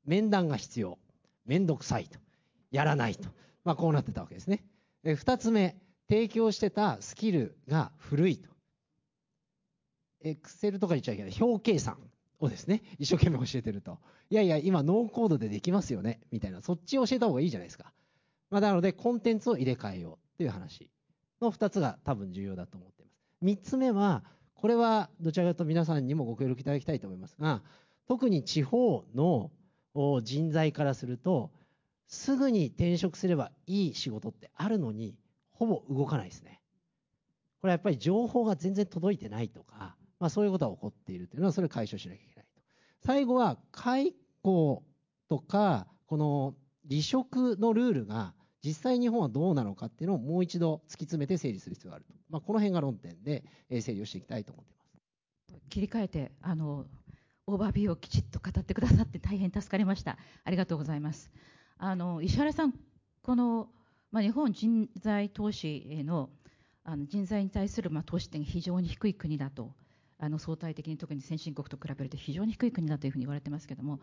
面談が必要。めんどくさいと。やらないと。まあ、こうなってたわけですね。で、二つ目、提供してたスキルが古いと。エクセルとか言っちゃいけない。表計算をですね、一生懸命教えてると。いやいや、今ノーコードでできますよね。みたいな。そっちを教えた方がいいじゃないですか。まあ、なので、コンテンツを入れ替えよう。という話の2つが多分重要だと思っています。3つ目は、これはどちらかというと皆さんにもご協力いただきたいと思いますが、特に地方の人材からすると、すぐに転職すればいい仕事ってあるのに、ほぼ動かないですね。これはやっぱり情報が全然届いてないとか、まあ、そういうことが起こっているというのは、それを解消しなきゃいけないと。最後は、解雇とか、この離職のルールが実際日本はどうなのかっていうのをもう一度突き詰めて整理する必要があると、まあ、この辺が論点で整理をしていきたいと思っています。切り替えてあのオーバービューをきちっと語ってくださって大変助かりました。ありがとうございます。あの石原さんこの、まあ、日本人材投資へのあの人材に対する、まあ、投資点が非常に低い国だとあの相対的に特に先進国と比べると非常に低い国だというふうに言われてますけども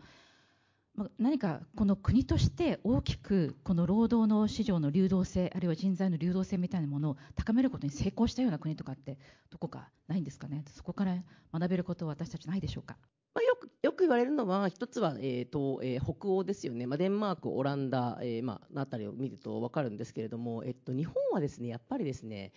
何かこの国として大きくこの労働の市場の流動性あるいは人材の流動性みたいなものを高めることに成功したような国とかってどこかないんですかね？そこから学べることは私たちないでしょうか。まあ、よくよく言われるのは、一つは、えーとえー、北欧ですよね、まあ、デンマーク、オランダ、えーまあのあたりを見ると分かるんですけれども、えっと、日本はですねやっぱりですね、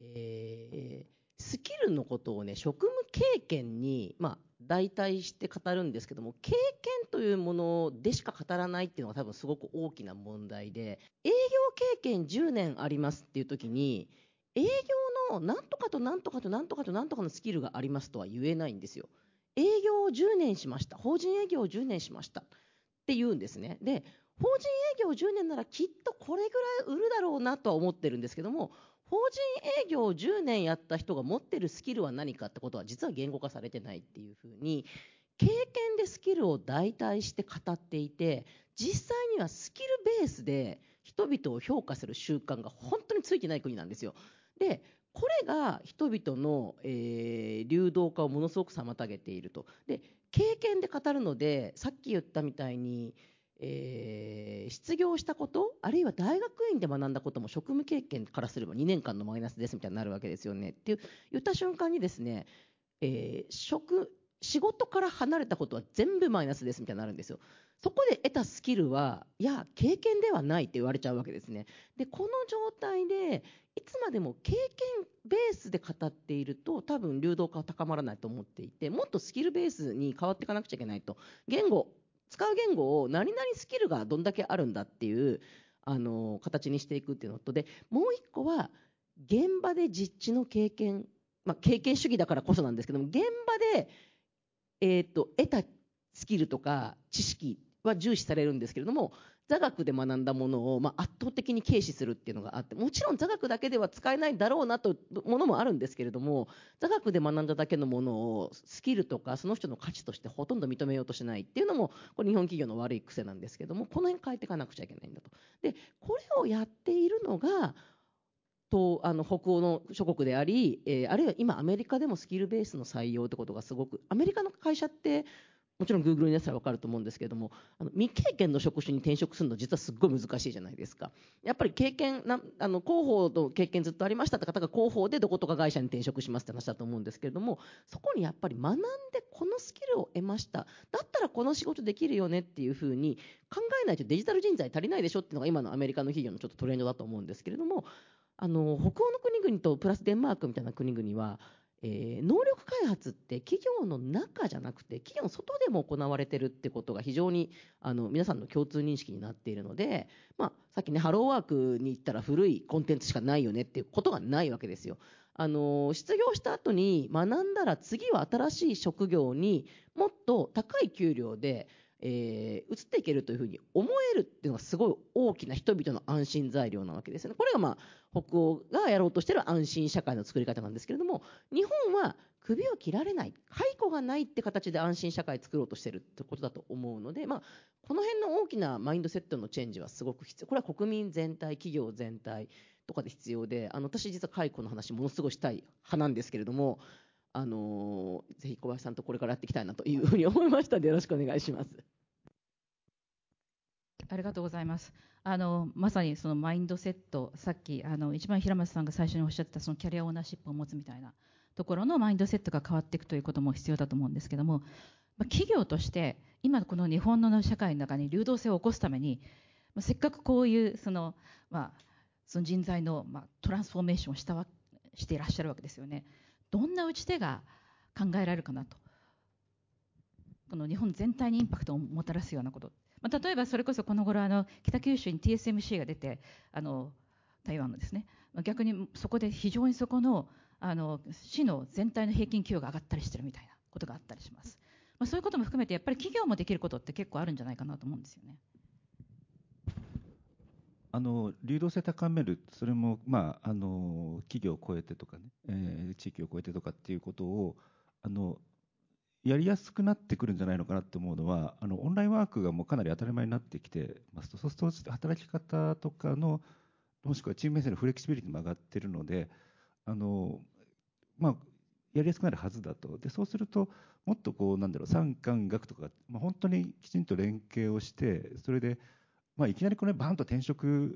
えー、スキルのことをね職務経験に、まあ、代替して語るんですけども経験というものでしか語らないっていうのが多分すごく大きな問題で営業経験10年ありますっていう時に営業のなんとかとなんとかとなんとかとなんとかのスキルがありますとは言えないんですよ。営業を10年しました法人営業を10年しましたって言うんですね。で法人営業10年ならきっとこれぐらい売るだろうなとは思ってるんですけども法人営業を10年やった人が持ってるスキルは何かってことは実は言語化されてないっていうふうに経験でスキルを代替して語っていて実際にはスキルベースで人々を評価する習慣が本当についてない国なんですよ。でこれが人々の、えー流動化をものすごく妨げているとで経験で語るのでさっき言ったみたいに、えー失業したことあるいは大学院で学んだことも職務経験からすれば2年間のマイナスですみたいになるわけですよねって言った瞬間にですね、えー職仕事から離れたことは全部マイナスですみたいになるんですよ。そこで得たスキルはいや経験ではないって言われちゃうわけですね。でこの状態でいつまでも経験ベースで語っていると多分流動化は高まらないと思っていてもっとスキルベースに変わっていかなくちゃいけないと言語使う言語を何々スキルがどんだけあるんだっていうあの形にしていくっていうのとでもう一個は現場で実地の経験、まあ、経験主義だからこそなんですけども現場で、えー、と得たスキルとか知識は重視されるんですけれども座学で学んだものを、まあ、圧倒的に軽視するっていうのがあってもちろん座学だけでは使えないだろうなとものもあるんですけれども座学で学んだだけのものをスキルとかその人の価値としてほとんど認めようとしないっていうのもこれ日本企業の悪い癖なんですけどもこの辺変えていかなくちゃいけないんだと。でこれをやっているのがとあの北欧の諸国であり、えーあるいは今アメリカでもスキルベースの採用ってことがすごくアメリカの会社ってもちろん Google にやったら分かると思うんですけれどもあの未経験の職種に転職するの実はすっごい難しいじゃないですか。やっぱり経験なあの広報の経験ずっとありましたって方が広報でどことか会社に転職しますって話だと思うんですけれどもそこにやっぱり学んでこのスキルを得ました。だったらこの仕事できるよねっていうふうに考えないとデジタル人材足りないでしょっていうのが今のアメリカの企業のちょっとトレンドだと思うんですけれどもあの北欧の国々とプラスデンマークみたいな国々は、えー能力開発って企業の中じゃなくて企業の外でも行われてるってことが非常にあの皆さんの共通認識になっているので、まあ、さっきねハローワークに行ったら古いコンテンツしかないよねっていうことがないわけですよ。あの失業した後に学んだら次は新しい職業にもっと高い給料で、えー移っていけるというふうに思えるっていうのがすごい大きな人々の安心材料なわけですよね。これがまあ北欧がやろうとしてる安心社会の作り方なんですけれども日本は首を切られない解雇がないって形で安心社会作ろうとしてるってことだと思うので、まあ、この辺の大きなマインドセットのチェンジはすごく必要これは国民全体企業全体とかで必要であの私実は解雇の話ものすごいしたい派なんですけれどもあのぜひ小林さんとこれからやっていきたいなというふうに思いましたのでよろしくお願いします。ありがとうございます。あのまさにそのマインドセット、さっきあの一番平松さんが最初におっしゃってたそのキャリアオーナーシップを持つみたいなところのマインドセットが変わっていくということも必要だと思うんですけども、まあ企業として今この日本の社会の中に流動性を起こすために、まあせっかくこういうそのまあその人材のまあトランスフォーメーションをしたわしていらっしゃるわけですよね。どんな打ち手が考えられるかなと。この日本全体にインパクトをもたらすようなこと。まあ、例えばそれこそこの頃あの北九州に TSMC が出てあの台湾のですね逆にそこで非常にそこのあの市の全体の平均給与が上がったりしてるみたいなことがあったりします、まあ、そういうことも含めてやっぱり企業もできることって結構あるんじゃないかなと思うんですよね流動性高める、それも、まあ、の企業を超えてとかね、え地域を超えてとかっていうことをあのやりやすくなってくるんじゃないのかなって思うのは、あのオンラインワークがもうかなり当たり前になってきてますと、そうすると働き方とかの、もしくはチーム目線のフレキシビリティも上がってるので、あのまあ、やりやすくなるはずだと、でそうすると、もっとこう、なんだろう、産官学とか、まあ、本当にきちんと連携をして、それで、まあ、いきなりこれ、バンと転職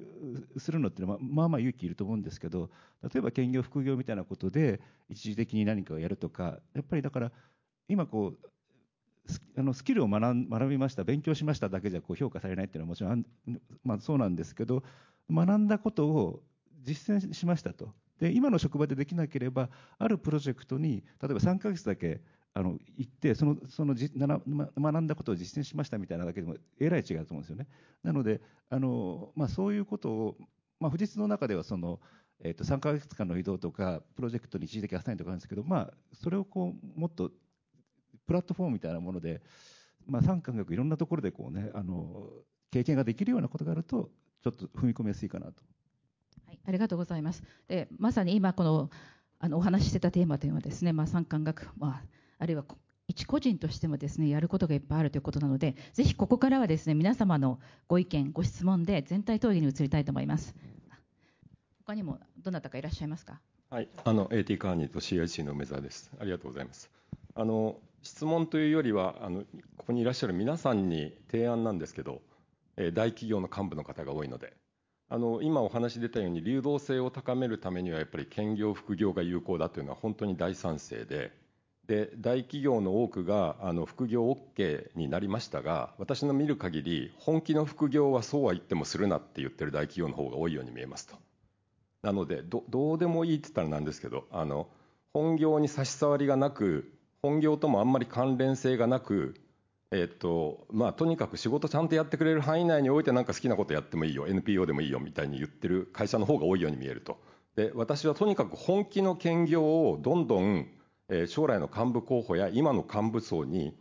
するのってのは、まあまあまあ勇気いると思うんですけど、例えば兼業、副業みたいなことで、一時的に何かをやるとか、やっぱりだから、今こう、スあのスキルを学ん学びました、勉強しましただけじゃこう評価されないっていうのはもちろんあん、まあ、そうなんですけど、学んだことを実践しましたと。で今の職場でできなければ、あるプロジェクトに、例えば3ヶ月だけあの行って、そのそのじなな学んだことを実践しましたみたいなだけでも、えらい違うと思うんですよね。なので、あのまあ、そういうことを、まあ、富士通の中ではその、えー、と3ヶ月間の移動とか、プロジェクトに一時的アサインとかあるんですけど、まあ、それをこうもっとプラットフォームみたいなもので、まあ、三感覚いろんなところでこう、ね、あの経験ができるようなことがあると、ちょっと踏み込みやすいかなと。はい、ありがとうございます。でまさに今このあのお話ししてたテーマというのはですね、まあ、産官学、まあ、あるいは一個人としてもですねやることがいっぱいあるということなので、ぜひここからはですね皆様のご意見、ご質問で全体討議に移りたいと思います。他にもどなたかいらっしゃいますか？はい、あの AT カーニーと CIC の梅沢です。ありがとうございます。あの質問というよりはあのここにいらっしゃる皆さんに提案なんですけど、え大企業の幹部の方が多いので、あの今お話出たように流動性を高めるためにはやっぱり兼業副業が有効だというのは本当に大賛成で。で大企業の多くがあの副業 OK になりましたが私の見る限り本気の副業はそうは言ってもするなって言ってる大企業の方が多いように見えますと。なのでどうでもいいって言ったらなんですけどあの本業に差し障りがなく本業ともあんまり関連性がなくえっとまあ、とにかく仕事ちゃんとやってくれる範囲内においてなんか好きなことやってもいいよ NPO でもいいよみたいに言ってる会社の方が多いように見えると。で私はとにかく本気の兼業をどんどん将来の幹部候補や今の幹部層に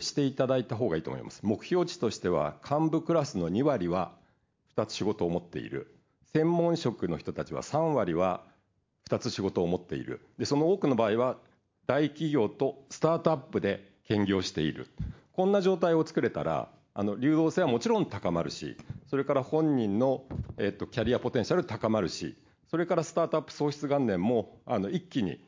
していただいた方がいいと思います。目標値としては幹部クラスの2割は2つ仕事を持っている。専門職の人たちは3割は2つ仕事を持っている。その多くの場合は大企業とスタートアップで兼業している。こんな状態を作れたら、流動性はもちろん高まるし、それから本人の、キャリアポテンシャル高まるし、それからスタートアップ創出元年も一気に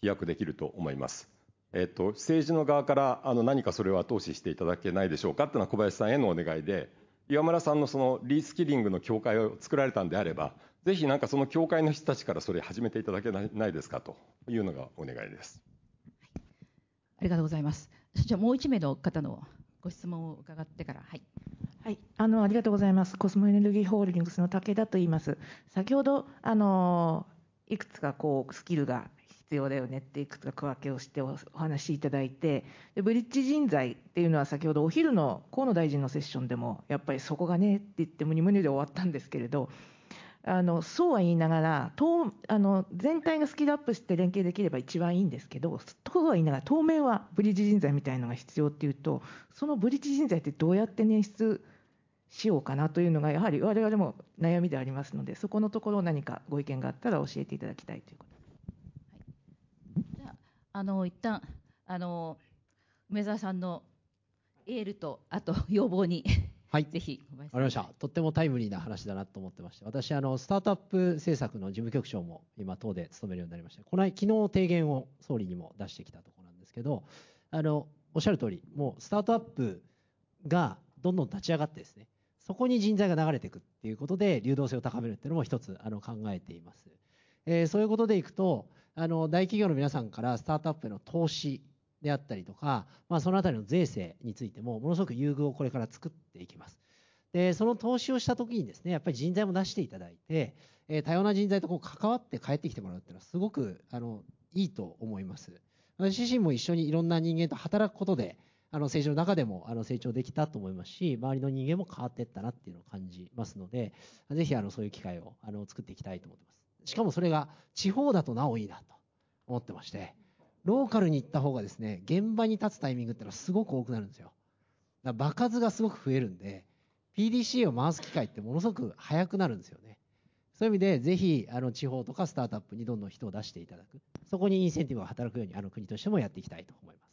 飛躍できると思います。えっと、政治の側からあの何かそれを後押ししていただけないでしょうか？というのは小林さんへのお願いで、岩村さんのそのリスキリングの協会を作られたんであれば、ぜひなんかその協会の人たちからそれ始めていただけないですか？というのがお願いです。ありがとうございます。じゃあもう一名の方のご質問を伺ってから、はい。はい、あのありがとうございます。コスモエネルギーホールディングスの武田と言います。先ほどあのいくつかこうスキルが必要だよねっていくつか区分けをしてお話しいただいてでブリッジ人材っていうのは先ほどお昼の河野大臣のセッションでもやっぱりそこがねって言ってムニムニで終わったんですけれどあのそうは言いながらあの全体がスキルアップして連携できれば一番いいんですけどそうは言いながら当面はブリッジ人材みたいなのが必要っていうとそのブリッジ人材ってどうやって捻出しようかなというのがやはり我々も悩みでありますのでそこのところ何かご意見があったら教えていただきたいということ。あの一旦あの梅沢さんのエールとあと要望にはい、ぜひわかりました。とってもタイムリーな話だなと思ってまして、私あのスタートアップ政策の事務局長も今党で務めるようになりまして、この昨日提言を総理にも出してきたところなんですけど、あのおっしゃる通り、もうスタートアップがどんどん立ち上がってですね、そこに人材が流れていくっていうことで流動性を高めるっていうのも一つあの考えています。えー、そういうことでいくとあの大企業の皆さんからスタートアップへの投資であったりとか、まあ、そのあたりの税制についてもものすごく優遇をこれから作っていきます。でその投資をした時にですねやっぱり人材も出していただいて、えー、多様な人材とこう関わって帰ってきてもらうっていうのはすごくあのいいと思います。私自身も一緒にいろんな人間と働くことであの政治の中でもあの成長できたと思いますし、周りの人間も変わっていったなっていうのを感じますので、ぜひあのそういう機会をあの作っていきたいと思ってます。しかもそれが地方だとなおいいなと思ってまして、ローカルに行った方がですね、現場に立つタイミングってのはすごく多くなるんですよ。だから場数がすごく増えるんで、PDCA を回す機会ってものすごく早くなるんですよね。そういう意味で、ぜひ、あの、地方とかスタートアップにどんどん人を出していただく。そこにインセンティブが働くように、あの、国としてもやっていきたいと思います。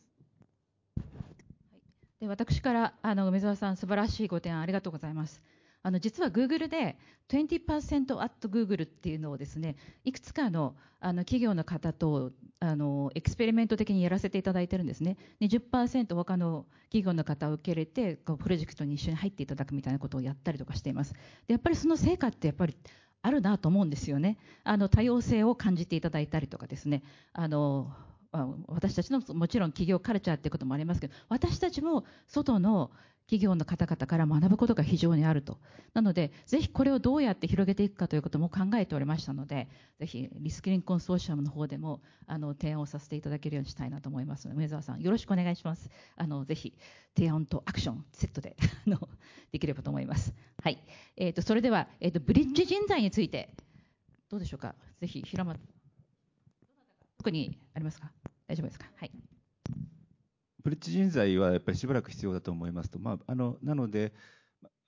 で私からあの梅沢さん、素晴らしいご提案ありがとうございます。あの実は Google で20% at Google っていうのをですねいくつかのあの企業の方とあのエクスペリメント的にやらせていただいてるんですね。20%他の企業の方を受け入れてこうプロジェクトに一緒に入っていただくみたいなことをやったりとかしています。でやっぱりその成果ってやっぱりあるなと思うんですよね。あの多様性を感じていただいたりとかですね。あの私たちのもちろん企業カルチャーっていうこともありますけど私たちも外の企業の方々から学ぶことが非常にあると。なのでぜひこれをどうやって広げていくかということも考えておりましたのでぜひリスキリングコンソーシアムの方でもあの提案をさせていただけるようにしたいなと思いますので。梅沢さんよろしくお願いします。あのぜひ提案とアクションセットで [laughs] あのできればと思います。はい、えーと、それでは、えーとブリッジ人材についてどうでしょうか？ぜひ平松特にありますか？大丈夫ですか？はい。ブリッジ人材はやっぱりしばらく必要だと思いますと、まあ、あのなので、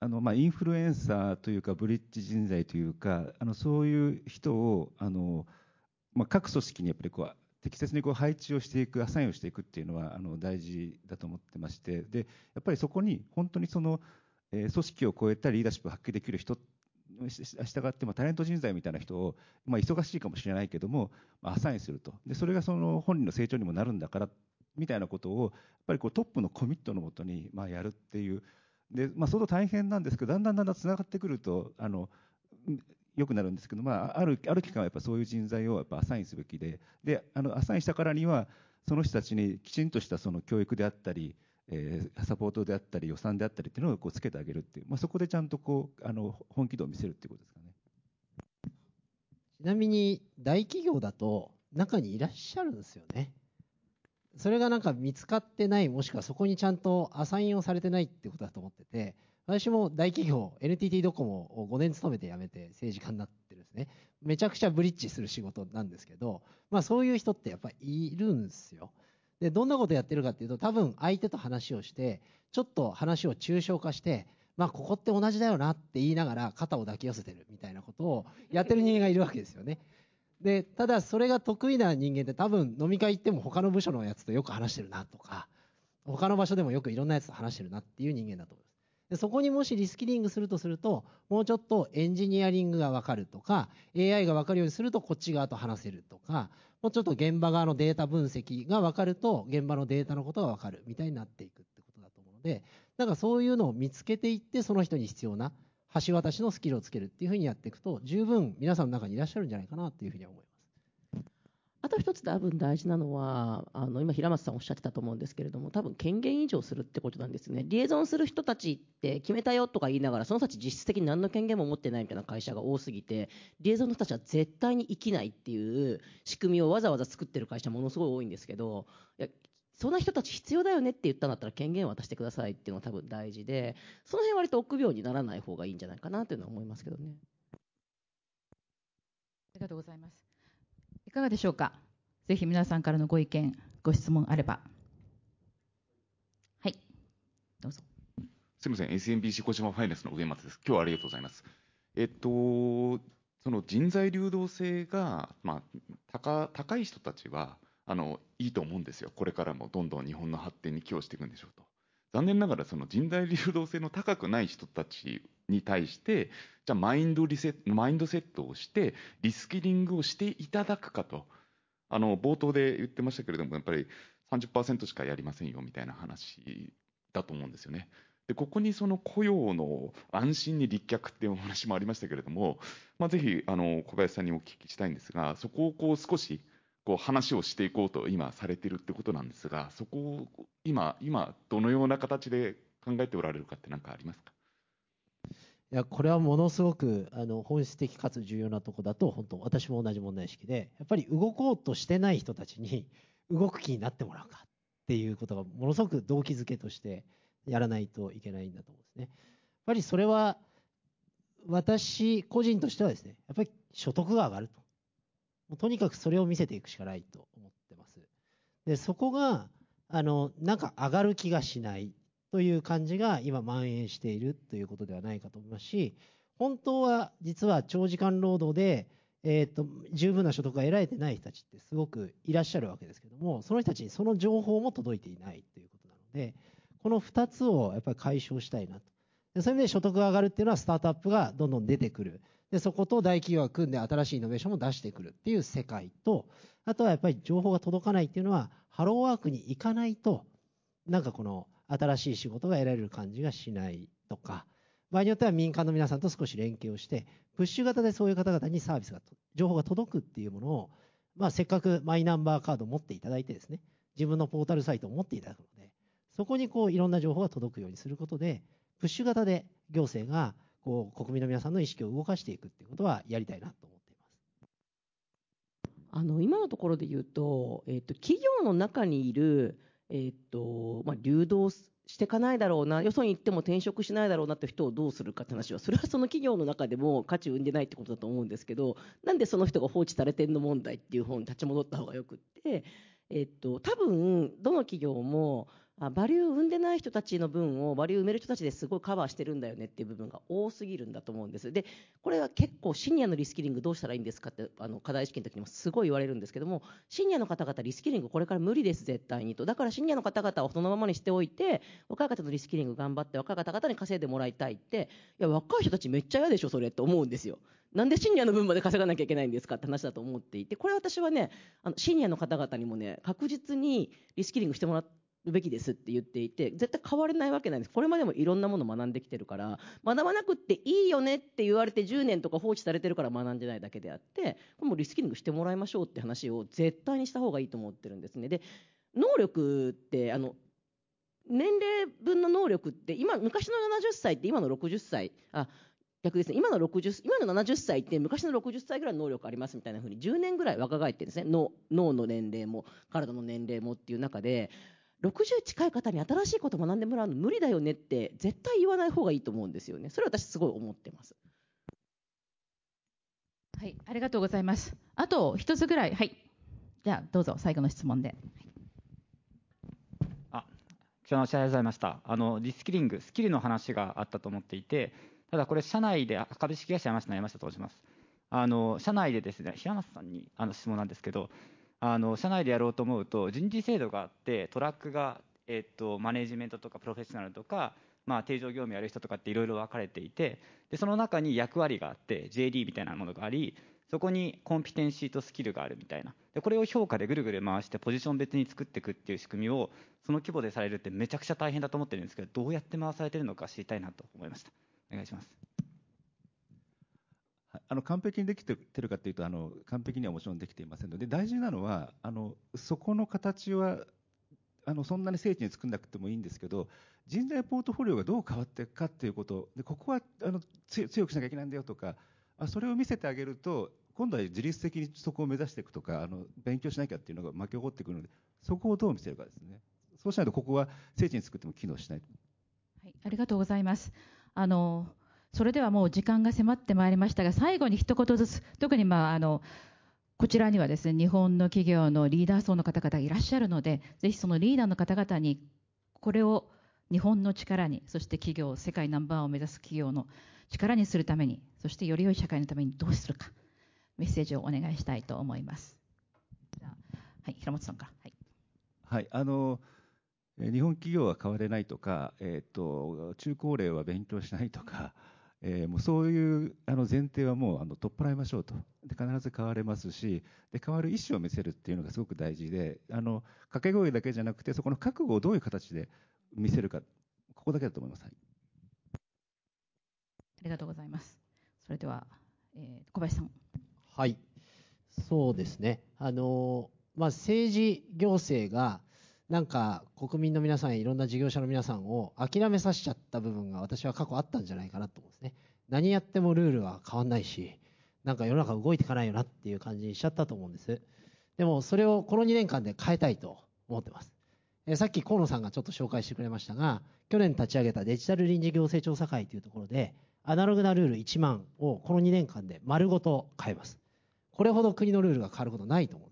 あのまあ、インフルエンサーというか、ブリッジ人材というか、あのそういう人をあの、まあ、各組織にやっぱりこう適切にこう配置をしていく、アサインをしていくっていうのはあの大事だと思ってまして、でやっぱりそこに本当にその、えー、組織を超えたリーダーシップを発揮できる人したがって、まあ、タレント人材みたいな人を、まあ、忙しいかもしれないけども、まあ、アサインすると。でそれがその本人の成長にもなるんだからみたいなことをやっぱりこうトップのコミットのもとにまあやるっていう。で、まあ、相当大変なんですけどだんだんだんだんつながってくるとあの良くなるんですけど、まあ、あるある期間はやっぱそういう人材をやっぱアサインすべきで。であのアサインしたからにはその人たちにきちんとしたその教育であったりえー、サポートであったり予算であったりっていうのをこうつけてあげるっていう、まあ、そこでちゃんとこうあの本気度を見せるっていうことですかね。ちなみに大企業だと中にいらっしゃるんですよね。それがなんか見つかってないもしくはそこにちゃんとアサインをされてないってことだと思ってて私も大企業 NTT ドコモを5年勤めて辞めて政治家になってるんですねめちゃくちゃブリッジする仕事なんですけど、まあ、そういう人ってやっぱりいるんですよで、どんなことやってるかっていうと、多分相手と話をして、ちょっと話を抽象化して、まあ、ここって同じだよなって言いながら肩を抱き寄せてるみたいなことをやってる人間がいるわけですよね。で、ただそれが得意な人間って多分飲み会行っても他の部署のやつとよく話してるなとか、他の場所でもよくいろんなやつと話してるなっていう人間だと思います。でそこにもしリスキリングするとすると、もうちょっとエンジニアリングがわかるとか、AI がわかるようにするとこっち側と話せるとか、もうちょっと現場側のデータ分析が分かると、現場のデータのことが分かるみたいになっていくってことだと思うので、だかそういうのを見つけていって、その人に必要な橋渡しのスキルをつけるっていうふうにやっていくと、十分皆さんの中にいらっしゃるんじゃないかなっていうふうに思います。あと一つ多分大事なのは、あの、今平松さんおっしゃってたと思うんですけれども、多分権限移譲するってことなんですね。リエゾンする人たちって決めたよとか言いながら、その人たち実質的に何の権限も持ってないみたいな会社が多すぎて、リエゾンの人たちは絶対に生きないっていう仕組みをわざわざ作ってる会社ものすごい多いんですけど、そんな人たち必要だよねって言ったんだったら権限渡してくださいっていうのが多分大事で、その辺割と臆病にならない方がいいんじゃないかなというのは思いますけどね。ありがとうございます。いかがでしょうか？ぜひ皆さんからのご意見、ご質問あれば。はい、どうぞ。すみません、SMBC 小島ファイナンスの上松です。今日はありがとうございます。えっと、その人材流動性が、まあ、高高い人たちはあのいいと思うんですよ。これからもどんどん日本の発展に寄与していくんでしょうと。残念ながらその人材流動性の高くない人たちに対してじゃあマインドリセマインドセットをしてリスキリングをしていただくかとあの冒頭で言ってましたけれども、やっぱり30%しかやりませんよみたいな話だと思うんですよね。でここにその雇用の安心に立脚っていうお話もありましたけれども、まあ、ぜひあの小林さんにお聞きしたいんですが、そこをこう少しこう話をしていこうと今されてるってことなんですが、そこを今、今どのような形で考えておられるかって何かありますか？いやこれはものすごくあの本質的かつ重要なとこだと本当私も同じ問題意識でやっぱり動こうとしてない人たちに動く気になってもらうかっていうことがものすごく動機づけとしてやらないといけないんだと思うんですね。やっぱりそれは私個人としてはですねやっぱり所得が上がるともうとにかくそれを見せていくしかないと思ってます。でそこがあのなんか上がる気がしないという感じが今蔓延しているということではないかと思いますし、本当は実は長時間労働で、えーと、十分な所得が得られてない人たちってすごくいらっしゃるわけですけども、その人たちにその情報も届いていないということなので、この2つをやっぱり解消したいなと。でそういう意味で所得が上がるっていうのはスタートアップがどんどん出てくる。で、そこと大企業が組んで新しいイノベーションも出してくるっていう世界と、あとはやっぱり情報が届かないっていうのは、ハローワークに行かないと、なんかこの新しい仕事が得られる感じがしないとか、場合によっては民間の皆さんと少し連携をして、プッシュ型でそういう方々にサービスが、情報が届くっていうものを、まあ、せっかくマイナンバーカードを持っていただいてですね、自分のポータルサイトを持っていただくので、そこにこういろんな情報が届くようにすることで、プッシュ型で行政がこう国民の皆さんの意識を動かしていくっていうことはやりたいなと思っています。あの今のところで言うと、えっ、と企業の中にいるえっと、まあ、流動していかないだろうな、よそに行っても転職しないだろうなって人をどうするかって話は、それはその企業の中でも価値を生んでないってことだと思うんですけど、なんでその人が放置されてんの問題っていう方に立ち戻った方がよくって、えっと、多分、どの企業も、あバリューを生んでない人たちの分をバリュー埋める人たちですごいカバーしてるんだよねっていう部分が多すぎるんだと思うんです。でこれは結構シニアのリスキリングどうしたらいいんですかってあの課題試験の時にもすごい言われるんですけどもシニアの方々リスキリングこれから無理です絶対にと。だからシニアの方々をそのままにしておいて若い方のリスキリング頑張って若い方々に稼いでもらいたいっていや若い人たちめっちゃ嫌でしょそれって思うんですよ。なんでシニアの分まで稼がなきゃいけないんですかって話だと思っていてこれ私はねあのシニアの方々にもね確実にリスキリングしてもらってべきですって言っていて絶対変われないわけないんです。これまでもいろんなもの学んできてるから学ばなくっていいよねって言われて10年とか放置されてるから学んでないだけであってこれもリスキリングしてもらいましょうって話を絶対にした方がいいと思ってるんですね。で能力ってあの年齢分の能力って今昔の70歳って今の60歳あ逆ですね。今の60今の70歳って昔の60歳ぐらいの能力ありますみたいな風に10年ぐらい若返ってるんですね。脳の年齢も体の年齢もっていう中で。60近い方に新しいことを学んでもらうの無理だよねって絶対言わない方がいいと思うんですよねそれは私すごい思ってますはい、ありがとうございます。あと一つぐらい、はい。じゃあどうぞ最後の質問で。貴重なお知らせありがとうございました。あのリスキリング、スキルの話があったと思っていて、ただこれ、社内で、株式会社山下の山下と申します。あの社内でですね、平松さんにあの質問なんですけど、あの社内でやろうと思うと、人事制度があって、トラックが、えっとマネジメントとかプロフェッショナルとか、まあ、定常業務やる人とかっていろいろ分かれていてで、その中に役割があって、JD みたいなものがあり、そこにコンピテンシーとスキルがあるみたいな、でこれを評価でぐるぐる回して、ポジション別に作っていくっていう仕組みを、その規模でされるってめちゃくちゃ大変だと思ってるんですけど、どうやって回されてるのか知りたいなと思いました。お願いします。あの完璧にできてるかというとあの、完璧にはもちろんできていませんので、大事なのは、あのそこの形はあのそんなに精緻に作らなくてもいいんですけど、人材ポートフォリオがどう変わっていくかということ、でここはあの強くしなきゃいけないんだよとか、あそれを見せてあげると、今度は自律的にそこを目指していくとか、あの勉強しなきゃっていうのが巻き起こってくるので、そこをどう見せるかですね。そうしないと、ここは精緻に作っても機能しない。はい、ありがとうございます。あのそれではもう時間が迫ってまいりましたが、最後に一言ずつ、特に、まあ、あのこちらにはですね日本の企業のリーダー層の方々がいらっしゃるので、ぜひそのリーダーの方々に、これを日本の力に、そして企業、世界ナンバーワンを目指す企業の力にするために、そしてより良い社会のためにどうするか、メッセージをお願いしたいと思います。じゃあはい、平本さんから。はいはい、あのえ日本企業は変われないとか、えー、と中高齢は勉強しないとか、えーもうそういうあの前提はもうあの取っ払いましょうとで、必ず変われますしで、変わる意思を見せるっていうのがすごく大事で、あの掛け声だけじゃなくて、そこの覚悟をどういう形で見せるか、ここだけだと思います。はいありがとうございます。それでは、えー小林さん。はい、そうですね、あのまあ、政治、行政がなんか国民の皆さん、いろんな事業者の皆さんを諦めさせちゃった部分が私は過去あったんじゃないかなと思うんですね。何やってもルールは変わんないし、なんか世の中動いていかないよなっていう感じにしちゃったと思うんです。でもそれをこの2年間で変えたいと思ってます。さっき河野さんがちょっと紹介してくれましたが、去年立ち上げたデジタル臨時行政調査会というところで、アナログなルール1万をこの2年間で丸ごと変えます。これほど国のルールが変わることないと思う。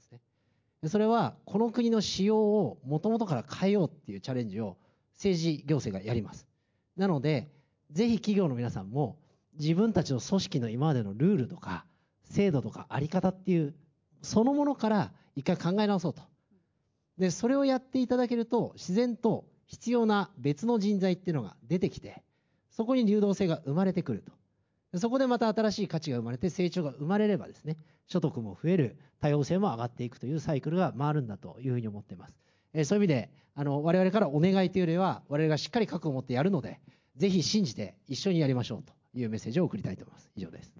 それはこの国の仕様をもともとから変えようっていうチャレンジを政治行政がやります。なので、ぜひ企業の皆さんも自分たちの組織の今までのルールとか制度とかあり方っていうそのものから一回考え直そうと。で、それをやっていただけると自然と必要な別の人材っていうのが出てきて、そこに流動性が生まれてくると。でそこでまた新しい価値が生まれて成長が生まれればですね、所得も増える、多様性も上がっていくというサイクルが回るんだというふうに思っています。えーそういう意味で、あの、我々からお願いというよりは、我々がしっかり覚悟を持ってやるので、ぜひ信じて一緒にやりましょうというメッセージを送りたいと思います。以上です。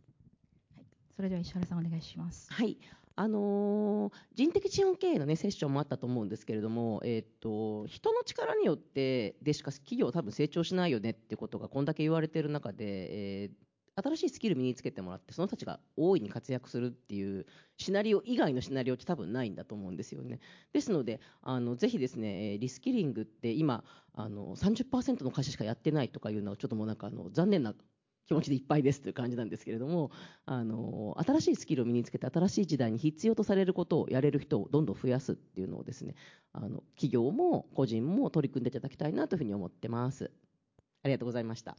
それでは石原さんお願いします。はい。あのー人的資本経営の、ね、セッションもあったと思うんですけれども、えーっと人の力によってでしか企業は多分成長しないよねってことがこんだけ言われている中で、えー新しいスキル身につけてもらってその人たちが大いに活躍するっていうシナリオ以外のシナリオって多分ないんだと思うんですよね。ですのであのぜひですねリスキリングって今あの30%の会社しかやってないとかいうのはちょっともうなんかあの残念な気持ちでいっぱいですという感じなんですけれども、あの、新しいスキルを身につけて、新しい時代に必要とされることをやれる人をどんどん増やすっていうのをですね、あの、企業も個人も取り組んでいただきたいなというふうに思ってます。ありがとうございました。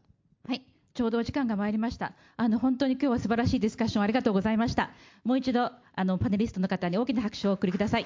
はい、ちょうどお時間が参りました。あの本当に今日は素晴らしいディスカッションありがとうございました。もう一度あのパネリストの方に大きな拍手をお送りください。